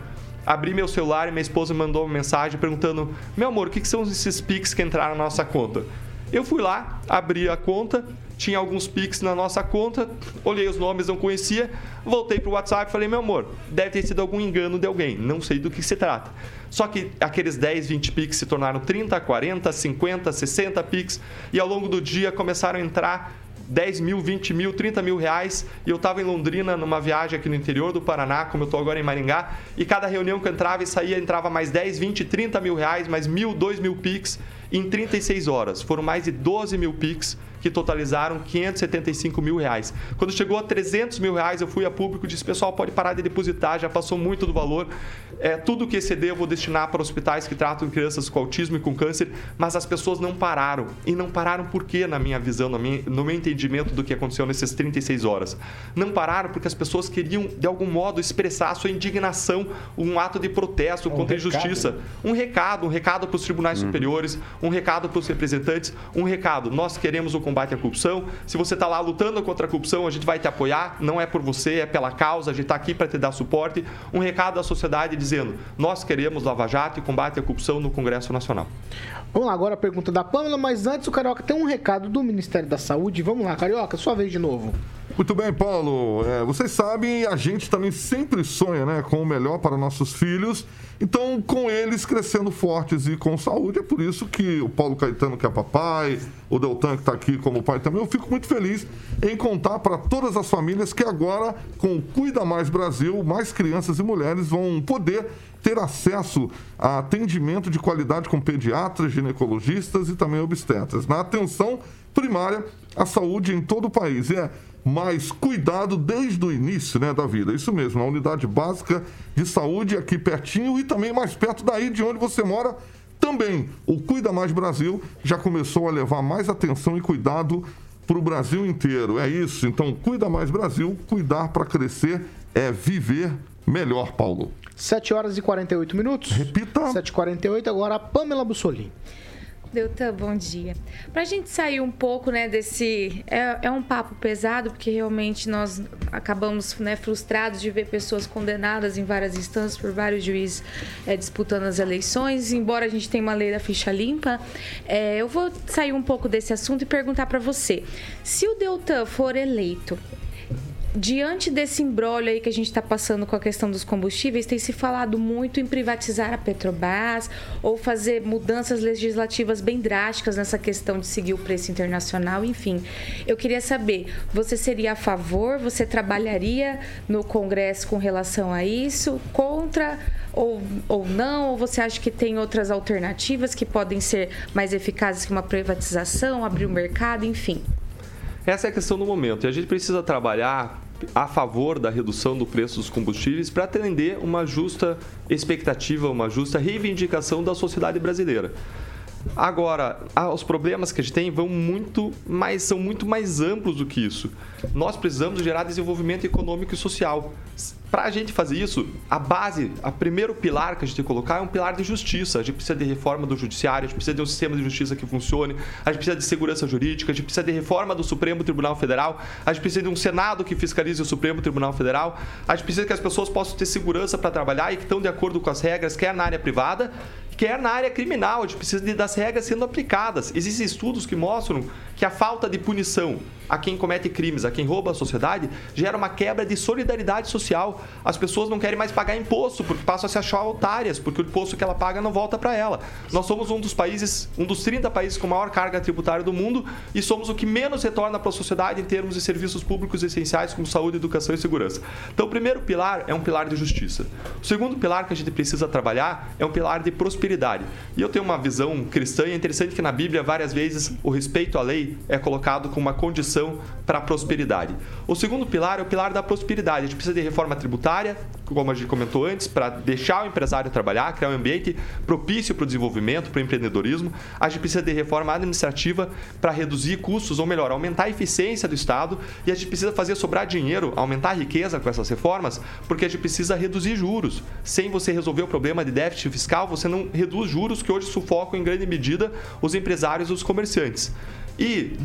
abri meu celular e minha esposa me mandou uma mensagem perguntando: Meu amor, o que são esses Pix que entraram na nossa conta? Eu fui lá, abri a conta, tinha alguns Pix na nossa conta, olhei os nomes, não conhecia, voltei pro WhatsApp e falei, meu amor, deve ter sido algum engano de alguém, não sei do que se trata. Só que aqueles 10, 20 Pix se tornaram 30, 40, 50, 60 Pix e ao longo do dia começaram a entrar 10 mil, 20 mil, 30 mil reais. E eu estava em Londrina numa viagem aqui no interior do Paraná, como eu estou agora em Maringá. E cada reunião que eu entrava e saía, entrava mais 10, 20, 30 mil reais, mais mil, 2 mil Pix em 36 horas. Foram mais de 12 mil Pix que totalizaram 575 mil reais. Quando chegou a 300 mil reais, eu fui a público e disse: pessoal, pode parar de depositar, já passou muito do valor. É, tudo que exceder eu vou destinar para hospitais que tratam crianças com autismo e com câncer, mas as pessoas não pararam. E não pararam por quê, na minha visão, no meu, no meu entendimento do que aconteceu nessas 36 horas? Não pararam porque as pessoas queriam, de algum modo, expressar a sua indignação, um ato de protesto contra a recado, injustiça. né? Um recado, um recado para os tribunais superiores, um recado para os representantes, um recado. Nós queremos o combate à corrupção. Se você está lá lutando contra a corrupção, a gente vai te apoiar. Não é por você, é pela causa. A gente está aqui para te dar suporte. Um recado da sociedade dizendo: nós queremos Lava Jato e combate à corrupção no Congresso Nacional. Vamos lá, agora a pergunta da Pâmela, mas antes o Carioca tem um recado do Ministério da Saúde. Vamos lá, Carioca, sua vez de novo. Muito bem, Paulo. É, vocês sabem, a gente também sempre sonha né, com o melhor para nossos filhos. Então, com eles crescendo fortes e com saúde, é por isso que o Paulo Caetano, que é papai, o Deltan, que está aqui como pai também, eu fico muito feliz em contar para todas as famílias que agora, com o Cuida Mais Brasil, mais crianças e mulheres vão poder ter acesso a atendimento de qualidade com pediatras, ginecologistas e também obstetras. Na atenção primária à saúde em todo o país. E é mais cuidado desde o início né, da vida. Isso mesmo, a unidade básica de saúde aqui pertinho e também mais perto daí de onde você mora. Também o Cuida Mais Brasil já começou a levar mais atenção e cuidado para o Brasil inteiro. É isso. Então, Cuida Mais Brasil, cuidar para crescer é viver melhor, Paulo. 7 horas e 48 minutos. Repita. 7h48, agora a Pamela Bussolini. Deltan, bom dia. Para a gente sair um pouco né, desse. É, é, um papo pesado, porque realmente nós acabamos né, frustrados de ver pessoas condenadas em várias instâncias por vários juízes é, disputando as eleições. Embora a gente tenha uma lei da ficha limpa, é, eu vou sair um pouco desse assunto e perguntar para você: se o Deltan for eleito, diante desse embrólio aí que a gente está passando com a questão dos combustíveis, tem se falado muito em privatizar a Petrobras ou fazer mudanças legislativas bem drásticas nessa questão de seguir o preço internacional, enfim. Eu queria saber, você seria a favor? Você trabalharia no Congresso com relação a isso? Contra? Ou, ou não? Ou você acha que tem outras alternativas que podem ser mais eficazes que uma privatização, abrir o mercado, enfim? Essa é a questão do momento. E a gente precisa trabalhar a favor da redução do preço dos combustíveis para atender uma justa expectativa, uma justa reivindicação da sociedade brasileira. Agora, os problemas que a gente tem vão muito mais, são muito mais amplos do que isso. Nós precisamos gerar desenvolvimento econômico e social. Para a gente fazer isso, a base, o primeiro pilar que a gente tem que colocar é um pilar de justiça. A gente precisa de reforma do judiciário, a gente precisa de um sistema de justiça que funcione, a gente precisa de segurança jurídica, a gente precisa de reforma do Supremo Tribunal Federal, a gente precisa de um Senado que fiscalize o Supremo Tribunal Federal, a gente precisa que as pessoas possam ter segurança para trabalhar e que estão de acordo com as regras, quer na área privada, quer na área criminal. A gente precisa de, das regras sendo aplicadas. Existem estudos que mostram que a falta de punição a quem comete crimes, a quem rouba a sociedade, gera uma quebra de solidariedade social. As pessoas não querem mais pagar imposto porque passam a se achar otárias, porque o imposto que ela paga não volta para ela. Nós somos um dos países, um dos 30 países com maior carga tributária do mundo e somos o que menos retorna para a sociedade em termos de serviços públicos essenciais como saúde, educação e segurança. Então, o primeiro pilar é um pilar de justiça. O segundo pilar que a gente precisa trabalhar é um pilar de prosperidade. E eu tenho uma visão cristã e é interessante que na Bíblia várias vezes o respeito à lei é colocado como uma condição para a prosperidade. O segundo pilar é o pilar da prosperidade. A gente precisa de reforma tributária, como a gente comentou antes, para deixar o empresário trabalhar, criar um ambiente propício para o desenvolvimento, para o empreendedorismo. A gente precisa de reforma administrativa para reduzir custos, ou melhor, aumentar a eficiência do Estado. E a gente precisa fazer sobrar dinheiro, aumentar a riqueza com essas reformas, porque a gente precisa reduzir juros. Sem você resolver o problema de déficit fiscal, você não reduz juros que hoje sufocam em grande medida os empresários e os comerciantes. E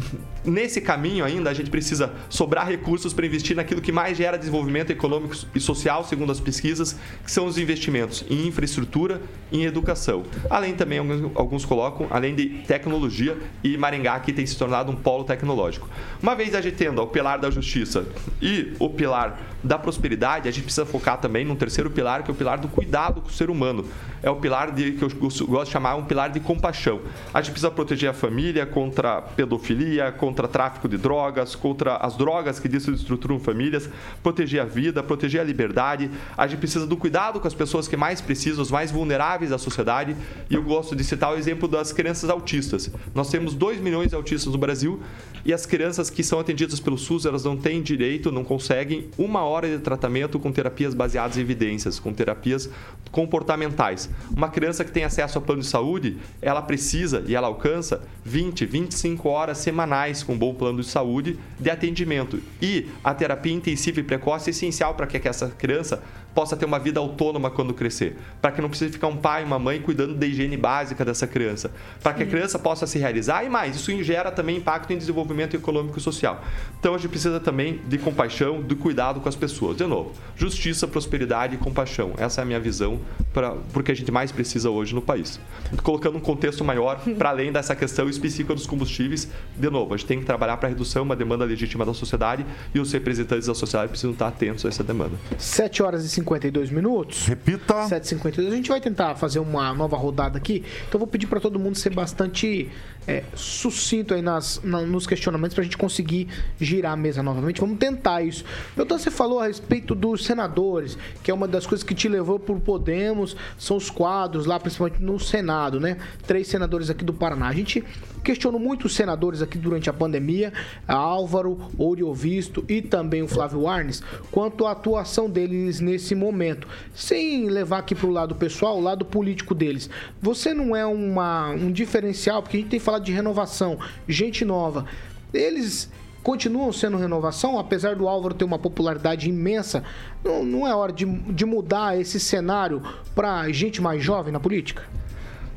nesse caminho ainda a gente precisa sobrar recursos para investir naquilo que mais gera desenvolvimento econômico e social, segundo as pesquisas, que são os investimentos em infraestrutura e em educação. Além também, alguns colocam, além de tecnologia, e Maringá aqui tem se tornado um polo tecnológico. Uma vez a gente tendo o pilar da justiça e o pilar da prosperidade, a gente precisa focar também num terceiro pilar, que é o pilar do cuidado com o ser humano. É o pilar de, que eu gosto de chamar um pilar de compaixão. A gente precisa proteger a família contra pedofilia, contra tráfico de drogas, contra as drogas que desestruturam famílias, proteger a vida, proteger a liberdade. A gente precisa do cuidado com as pessoas que mais precisam, os mais vulneráveis da sociedade. E eu gosto de citar o exemplo das crianças autistas. Nós temos 2 milhões de autistas no Brasil e as crianças que são atendidas pelo SUS, elas não têm direito, não conseguem uma hora de tratamento com terapias baseadas em evidências, com terapias comportamentais. Uma criança que tem acesso a plano de saúde, ela precisa e ela alcança 20, 25 horas semanais com um bom plano de saúde de atendimento. E a terapia intensiva e precoce é essencial para que essa criança possa ter uma vida autônoma quando crescer, para que não precise ficar um pai e uma mãe cuidando da higiene básica dessa criança, para que a criança possa se realizar e mais, isso gera também impacto em desenvolvimento econômico e social. Então a gente precisa também de compaixão, de cuidado com as pessoas. De novo, justiça, prosperidade e compaixão. Essa é a minha visão para porque a gente mais precisa hoje no país. Colocando um contexto maior para além dessa questão específica dos combustíveis, de novo, a gente tem que trabalhar para a redução, uma demanda legítima da sociedade e os representantes da sociedade precisam estar atentos a essa demanda. 7 horas e 52 minutos. Repita. 7h52. A gente vai tentar fazer uma nova rodada aqui. Então eu vou pedir para todo mundo ser bastante é, sucinto aí nas, na- nos questionamentos para a gente conseguir girar a mesa novamente. Vamos tentar isso. Então você falou a respeito dos senadores, que é uma das coisas que te levou por Podemos, são os quadros lá, principalmente no Senado, né? Três senadores aqui do Paraná. A gente questionou muito os senadores aqui durante a pandemia, a Álvaro, Oriovisto e também o Flávio Arnes, quanto à atuação deles nesse momento. Sem levar aqui para o lado pessoal, o lado político deles. Você não é uma, um diferencial, porque a gente tem falado de renovação, gente nova. Eles continuam sendo renovação, apesar do Álvaro ter uma popularidade imensa. Não, não é hora de, de mudar esse cenário para gente mais jovem na política?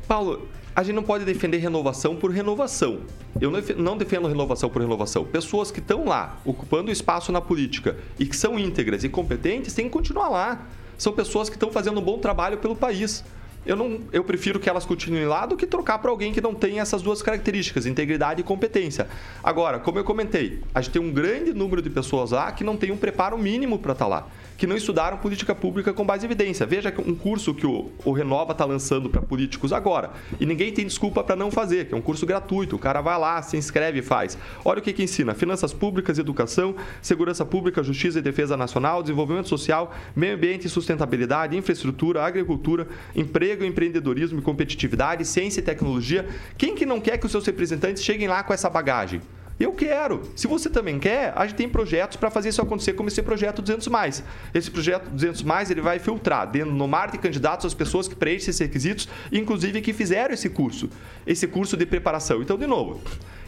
Paulo, a gente não pode defender renovação por renovação. Eu não defe- não defendo renovação por renovação. Pessoas que estão lá, ocupando espaço na política e que são íntegras e competentes, têm que continuar lá. São pessoas que estão fazendo um bom trabalho pelo país. Eu, não, eu prefiro que elas continuem lá do que trocar para alguém que não tem essas duas características, integridade e competência. Agora, como eu comentei, a gente tem um grande número de pessoas lá que não tem um preparo mínimo para estar lá, que não estudaram política pública com base em evidência. Veja um curso que o, o Renova está lançando para políticos agora, e ninguém tem desculpa para não fazer, que é um curso gratuito. O cara vai lá, se inscreve e faz. Olha o que, que ensina: finanças públicas, educação, segurança pública, justiça e defesa nacional, desenvolvimento social, meio ambiente e sustentabilidade, infraestrutura, agricultura, emprego, empreendedorismo e competitividade, ciência e tecnologia. Quem que não quer que os seus representantes cheguem lá com essa bagagem? Eu quero. Se você também quer, a gente tem projetos para fazer isso acontecer, como esse projeto 200 mais. Esse projeto 200 mais ele vai filtrar dentro no mar de candidatos as pessoas que preenchem esses requisitos, inclusive que fizeram esse curso, esse curso de preparação. Então, de novo,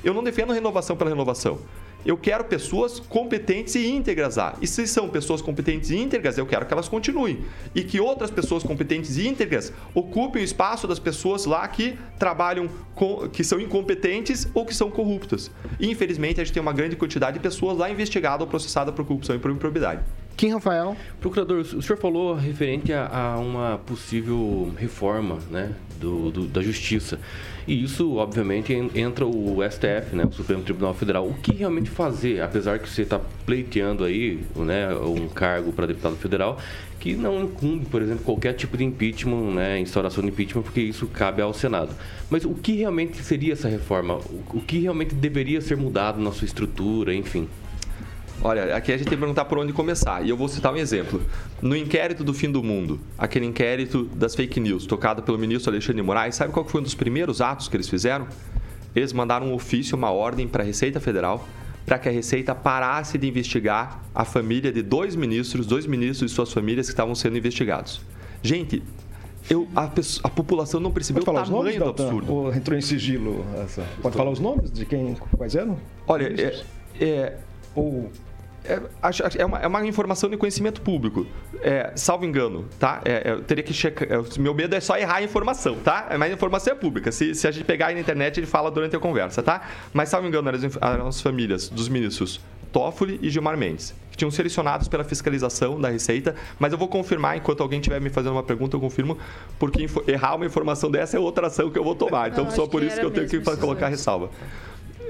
eu não defendo renovação pela renovação. Eu quero pessoas competentes e íntegras lá. E se são pessoas competentes e íntegras, eu quero que elas continuem. E que outras pessoas competentes e íntegras ocupem o espaço das pessoas lá que trabalham com, que são incompetentes ou que são corruptas. E, infelizmente, a gente tem uma grande quantidade de pessoas lá investigadas ou processadas por corrupção e por improbidade. Quem, Rafael? Procurador, o senhor falou referente a, a uma possível reforma né, do, do- da justiça. E isso, obviamente, en- entra o STF, né, o Supremo Tribunal Federal. O que realmente fazer, apesar que você está pleiteando aí né, um cargo para deputado federal, que não incumbe, por exemplo, qualquer tipo de impeachment, né, instauração de impeachment, porque isso cabe ao Senado. Mas o que realmente seria essa reforma? O que realmente deveria ser mudado na sua estrutura, enfim? Olha, aqui a gente tem que perguntar por onde começar. E eu vou citar um exemplo. No inquérito do fim do mundo, aquele inquérito das fake news, tocado pelo ministro Alexandre de Moraes, sabe qual foi um dos primeiros atos que eles fizeram? Eles mandaram um ofício, uma ordem para a Receita Federal, para que a Receita parasse de investigar a família de dois ministros, dois ministros e suas famílias que estavam sendo investigados. Gente, eu, a, a população não percebeu Pode o falar os nomes, tamanho do absurdo. Ou entrou em sigilo? essa- Pode falar os nomes de quem, quais eram? Olha, é, é, Ou é, acho- acho- é uma, é uma informação de conhecimento público. É, salvo engano, tá? É, é, eu teria que checar. é, meu medo é só errar a informação, tá? Mas a informação é pública. Se, se a gente pegar aí na internet, ele fala durante a conversa, tá? Mas, salvo engano, eram as, eram as famílias dos ministros Toffoli e Gilmar Mendes, que tinham selecionados pela fiscalização da Receita. Mas eu vou confirmar, enquanto alguém estiver me fazendo uma pergunta, eu confirmo, porque errar uma informação dessa é outra ação que eu vou tomar. Então, Não, só por isso que eu tenho que colocar ressalva.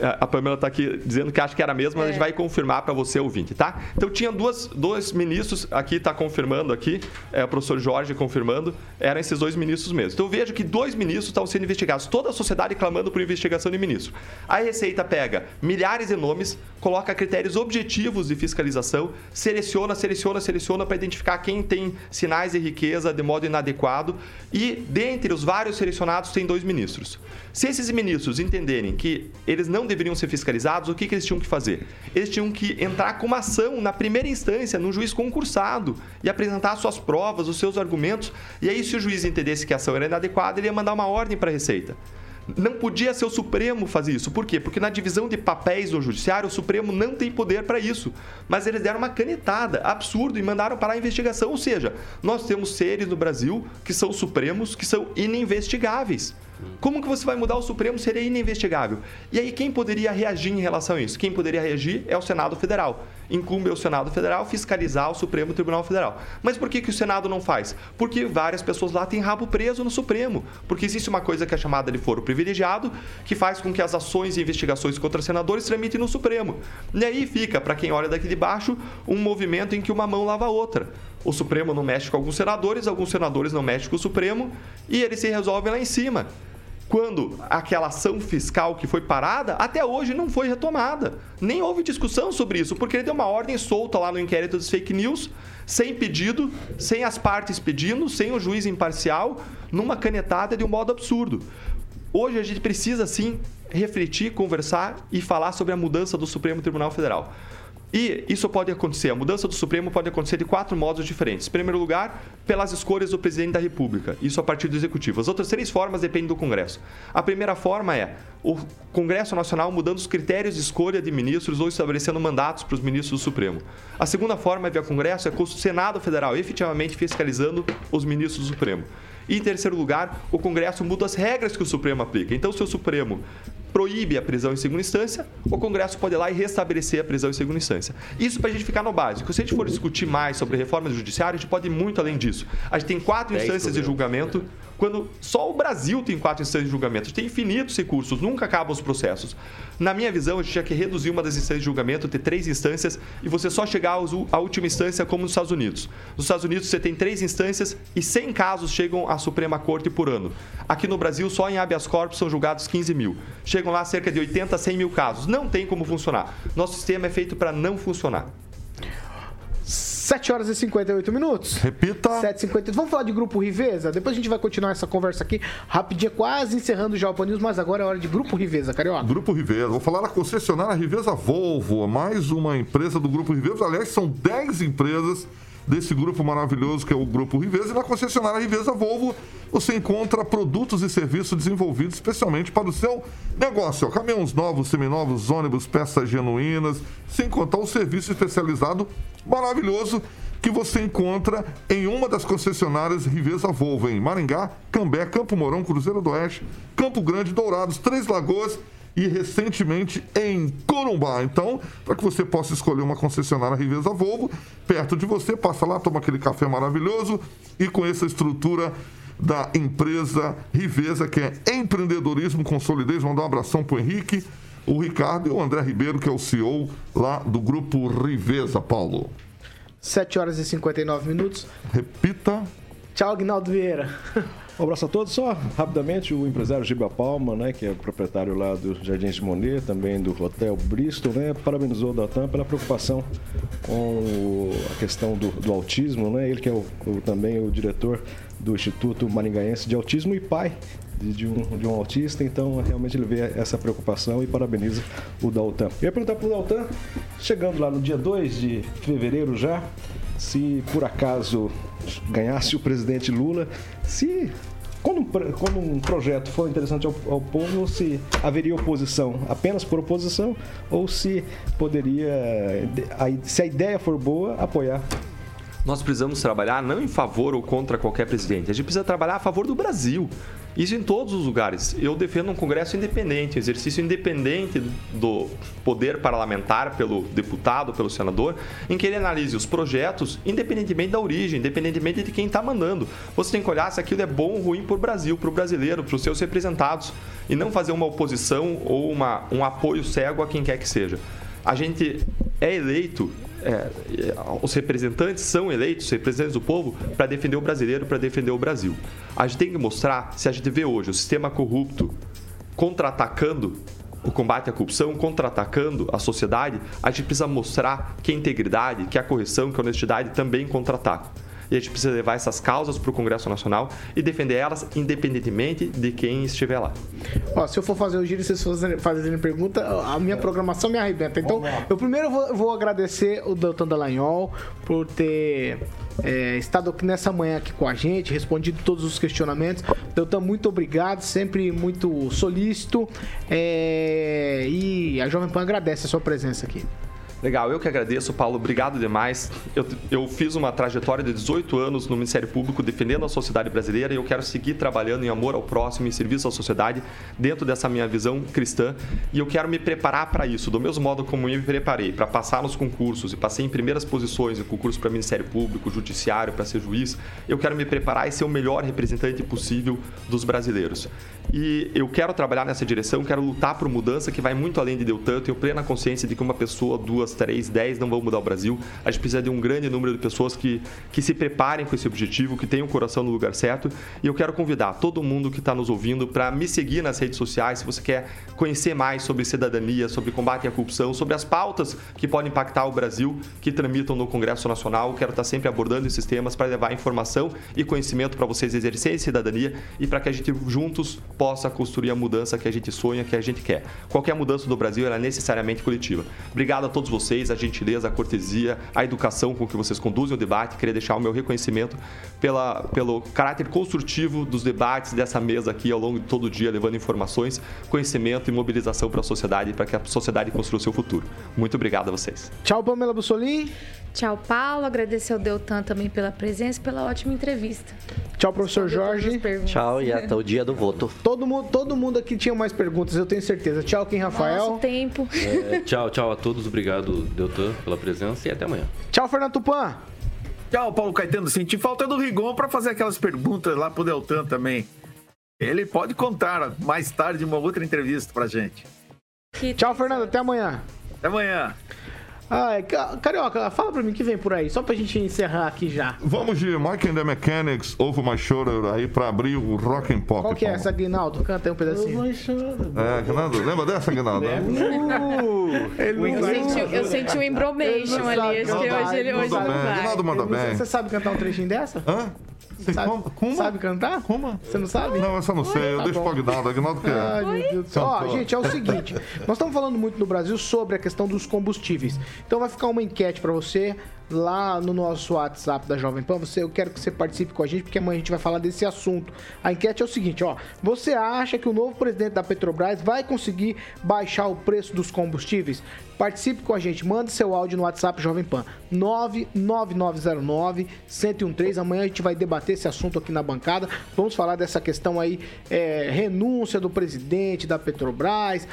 A Pamela está aqui dizendo que acha que era mesmo, mas a gente vai confirmar para você, ouvinte, tá? Então tinha duas, dois ministros, aqui está confirmando aqui, é, o professor Jorge confirmando, eram esses dois ministros mesmo. Então eu vejo que dois ministros estavam sendo investigados, toda a sociedade clamando por investigação de ministro. A Receita pega milhares de nomes, coloca critérios objetivos de fiscalização, seleciona, seleciona, seleciona para identificar quem tem sinais de riqueza de modo inadequado e dentre os vários selecionados tem dois ministros. Se esses ministros entenderem que eles não deveriam ser fiscalizados, o que, que eles tinham que fazer? Eles tinham que entrar com uma ação na primeira instância, no juiz concursado, e apresentar suas provas, os seus argumentos. E aí, se o juiz entendesse que a ação era inadequada, ele ia mandar uma ordem para a Receita. Não podia ser o Supremo fazer isso. Por quê? Porque na divisão de papéis do Judiciário, o Supremo não tem poder para isso. Mas eles deram uma canetada, absurdo, e mandaram parar a investigação. Ou seja, nós temos seres no Brasil que são Supremos, que são ininvestigáveis. Como que você vai mudar o Supremo se ele é ininvestigável? E aí quem poderia reagir em relação a isso? Quem poderia reagir é o Senado Federal. Incumbe ao Senado Federal fiscalizar o Supremo Tribunal Federal. Mas por que, que o Senado não faz? Porque várias pessoas lá têm rabo preso no Supremo. Porque existe uma coisa que é chamada de foro privilegiado, que faz com que as ações e investigações contra senadores tramitem no Supremo. E aí fica, para quem olha daqui de baixo, um movimento em que uma mão lava a outra. O Supremo não mexe com alguns senadores, alguns senadores não mexem com o Supremo e eles se resolvem lá em cima quando aquela ação fiscal que foi parada, até hoje não foi retomada. Nem houve discussão sobre isso, porque ele deu uma ordem solta lá no inquérito dos fake news, sem pedido, sem as partes pedindo, sem o juiz imparcial, numa canetada de um modo absurdo. Hoje a gente precisa sim refletir, conversar e falar sobre a mudança do Supremo Tribunal Federal. E isso pode acontecer, a mudança do Supremo pode acontecer de quatro modos diferentes. Em primeiro lugar, pelas escolhas do presidente da República, isso a partir do Executivo. As outras três formas dependem do Congresso. A primeira forma é o Congresso Nacional mudando os critérios de escolha de ministros ou estabelecendo mandatos para os ministros do Supremo. A segunda forma, via Congresso, é com o Senado Federal efetivamente fiscalizando os ministros do Supremo. E em terceiro lugar, o Congresso muda as regras que o Supremo aplica. Então, se o Supremo proíbe a prisão em segunda instância, o Congresso pode ir lá e restabelecer a prisão em segunda instância. Isso para a gente ficar no básico. Se a gente for discutir mais sobre reforma do judiciário, a gente pode ir muito além disso. A gente tem quatro instâncias de julgamento quando só o Brasil tem quatro instâncias de julgamento. A gente tem infinitos recursos, nunca acabam os processos. Na minha visão, a gente tinha que reduzir uma das instâncias de julgamento, ter três instâncias e você só chegar à última instância como nos Estados Unidos. Nos Estados Unidos você tem três instâncias e 100 casos chegam à Suprema Corte por ano. Aqui no Brasil, só em habeas corpus são julgados 15 mil. Chegam lá cerca de 80 a 100 mil casos. Não tem como funcionar. Nosso sistema é feito para não funcionar. 7 horas e 58 minutos. Repita. 7h58. Vamos falar de Grupo Riveza? Depois a gente vai continuar essa conversa aqui rapidinho, quase encerrando o Jalpa News, mas agora é hora de Grupo Riveza, Carioca. Grupo Riveza. Vou falar da concessionária Riveza Volvo, mais uma empresa do Grupo Riveza. Aliás, são 10 empresas desse grupo maravilhoso que é o Grupo Riveza. E na concessionária Riveza Volvo você encontra produtos e serviços desenvolvidos especialmente para o seu negócio. Caminhões novos, seminovos, ônibus, peças genuínas, sem contar o serviço especializado maravilhoso que você encontra em uma das concessionárias Riveza Volvo, em Maringá, Cambé, Campo Mourão, Cruzeiro do Oeste, Campo Grande, Dourados, Três Lagoas e recentemente em Corumbá. Então, para que você possa escolher uma concessionária Riveza Volvo perto de você, passa lá, toma aquele café maravilhoso e com essa estrutura da empresa Riveza, que é empreendedorismo com solidez. Mandar um abração para o Henrique, o Ricardo e o André Ribeiro, que é o CEO lá do grupo Riveza, Paulo. 7 horas e 59 minutos. Repita. Tchau, Aguinaldo Vieira. Um abraço a todos. Só rapidamente, o empresário Giba Palma, né, que é proprietário lá do Jardins de Monet, também do Hotel Bristol, né, parabenizou o Datan pela preocupação com a questão do, do, autismo. Né, ele que é o, o, também o diretor do Instituto Maringaense de Autismo e pai de, de, um, de um autista, então realmente ele vê essa preocupação e parabeniza o Daltan. Eu ia perguntar para o Daltan, chegando lá no dia 2 de fevereiro já, se por acaso ganhasse o presidente Lula, se quando um, quando um projeto for interessante ao, ao, povo, se haveria oposição apenas por oposição ou se poderia, se a ideia for boa, apoiar nós precisamos trabalhar não em favor ou contra qualquer presidente, a gente precisa trabalhar a favor do Brasil. Isso em todos os lugares. Eu defendo um Congresso independente, um exercício independente do poder parlamentar pelo deputado, pelo senador, em que ele analise os projetos independentemente da origem, independentemente de quem está mandando. Você tem que olhar se aquilo é bom ou ruim para o Brasil, para o brasileiro, para os seus representados, e não fazer uma oposição ou uma, um apoio cego a quem quer que seja. A gente é eleito é, os representantes são eleitos, representantes do povo, para defender o brasileiro, para defender o Brasil. A gente tem que mostrar, se a gente vê hoje o sistema corrupto contra-atacando o combate à corrupção, contra-atacando a sociedade, a gente precisa mostrar que a integridade, que a correção, que a honestidade também contra-atacam e a gente precisa levar essas causas para o Congresso Nacional e defender elas independentemente de quem estiver lá. Ó, se eu for fazer o giro e vocês fazerem, fazerem pergunta, a minha programação me arrebenta. Então, eu primeiro vou, vou agradecer o Doutor Dallagnol por ter é, estado aqui nessa manhã aqui com a gente, respondido todos os questionamentos. Deltan, muito obrigado, sempre muito solícito. É, e a Jovem Pan agradece a sua presença aqui. Legal, eu que agradeço, Paulo. Obrigado demais. Eu, eu fiz uma trajetória de 18 anos no Ministério Público defendendo a sociedade brasileira e eu quero seguir trabalhando em amor ao próximo, em serviço à sociedade, dentro dessa minha visão cristã. E eu quero me preparar para isso, do mesmo modo como eu me preparei para passar nos concursos e passei em primeiras posições em concurso para Ministério Público, Judiciário, para ser juiz. Eu quero me preparar e ser o melhor representante possível dos brasileiros. E eu quero trabalhar nessa direção, quero lutar por mudança que vai muito além de Deltan. Tenho plena consciência de que uma pessoa, duas, três, dez não vão mudar o Brasil. A gente precisa de um grande número de pessoas que, que se preparem com esse objetivo, que tenham o coração no lugar certo. E eu quero convidar todo mundo que está nos ouvindo para me seguir nas redes sociais. Se você quer conhecer mais sobre cidadania, sobre combate à corrupção, sobre as pautas que podem impactar o Brasil, que tramitam no Congresso Nacional, eu quero estar sempre abordando esses temas para levar informação e conhecimento para vocês exercerem cidadania e para que a gente juntos possa construir a mudança que a gente sonha, que a gente quer. Qualquer mudança do Brasil é necessariamente coletiva. Obrigado a todos vocês, a gentileza, a cortesia, a educação com que vocês conduzem o debate. Queria deixar o meu reconhecimento pela, pelo caráter construtivo dos debates dessa mesa aqui ao longo de todo o dia, levando informações, conhecimento e mobilização para a sociedade, para que a sociedade construa o seu futuro. Muito obrigado a vocês. Tchau, Pamela Bussolim. Tchau, Paulo. Agradecer ao Deltan também pela presença e pela ótima entrevista. Tchau, professor Jorge. Tchau e até o dia do voto. Todo mundo, todo mundo aqui tinha mais perguntas, eu tenho certeza. Tchau, Kim Rafael. Nosso tempo. É, tchau, tchau a todos. Obrigado, Deltan, pela presença e até amanhã. Tchau, Fernando Tupan. Tchau, Paulo Caetano. Senti falta do Rigon para fazer aquelas perguntas lá pro Deltan também. Ele pode contar mais tarde uma outra entrevista pra gente. Tchau, Fernando. Até amanhã. Até amanhã. Ai, Ca- Carioca, fala pra mim o que vem por aí, só pra gente encerrar aqui já. Vamos de Mike and the Mechanics, Over My Shoulder, aí pra abrir o Rock and Pop. Qual que é essa, Guinaldo? Canta aí um pedacinho. É, Guinaldo, lembra dessa, Guinaldo? Eu senti, eu senti um embromation ali. Acho que hoje ele hoje Manda não vai. Guinaldo manda Ele bem. Você sabe cantar um trechinho dessa? Hã? Você sabe, como? Como? sabe cantar? Como? Você não sabe? Não, essa eu não sei. Eu Tá deixo bom. pro Aguinaldo. Aguinaldo que Ai, é. meu Deus do céu. Ó, Cantor. gente, é o seguinte. Nós estamos falando muito no Brasil sobre a questão dos combustíveis. Então vai ficar uma enquete pra você lá no nosso WhatsApp da Jovem Pan. Você, eu quero que você participe com a gente, porque amanhã a gente vai falar desse assunto. A enquete é o seguinte, ó. Você acha que o novo presidente da Petrobras vai conseguir baixar o preço dos combustíveis? Participe com a gente, mande seu áudio no WhatsApp Jovem Pan 99909-1013. Amanhã a gente vai debater esse assunto aqui na bancada. Vamos falar dessa questão aí, é, renúncia do presidente da Petrobras,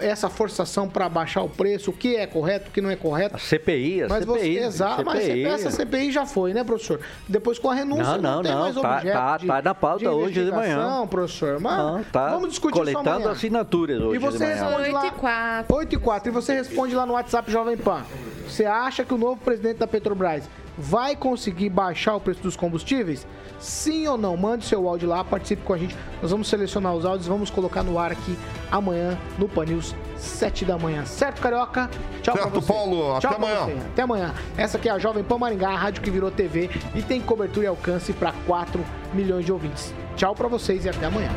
essa forçação para baixar o preço, o que é correto, o que não é correto. A CPI, a Mas você, CPI. exato, mas CPI. essa CPI já foi, né, professor? Depois com a renúncia Não, não, não, tem não, mais tá- objeto tá- de, tá na pauta de hoje de manhã. professor. Mas Não, tá vamos discutir isso coletando assinaturas hoje E você de manhã. responde lá. 8 e 4. 8 e 4. E você responde lá no WhatsApp Jovem Pan. Você acha que o novo presidente da Petrobras vai conseguir baixar o preço dos combustíveis? Sim ou não? Mande seu áudio lá, participe com a gente. Nós vamos selecionar os áudios e vamos colocar no ar aqui amanhã no Pan News, 7 da manhã. Certo, Carioca? Tchau Certo, pra você. Paulo. Tchau Até amanhã. você. Até amanhã. Essa aqui é a Jovem Pan Maringá, a rádio que virou TV e tem cobertura e alcance para 4 milhões de ouvintes. Tchau pra vocês e até amanhã.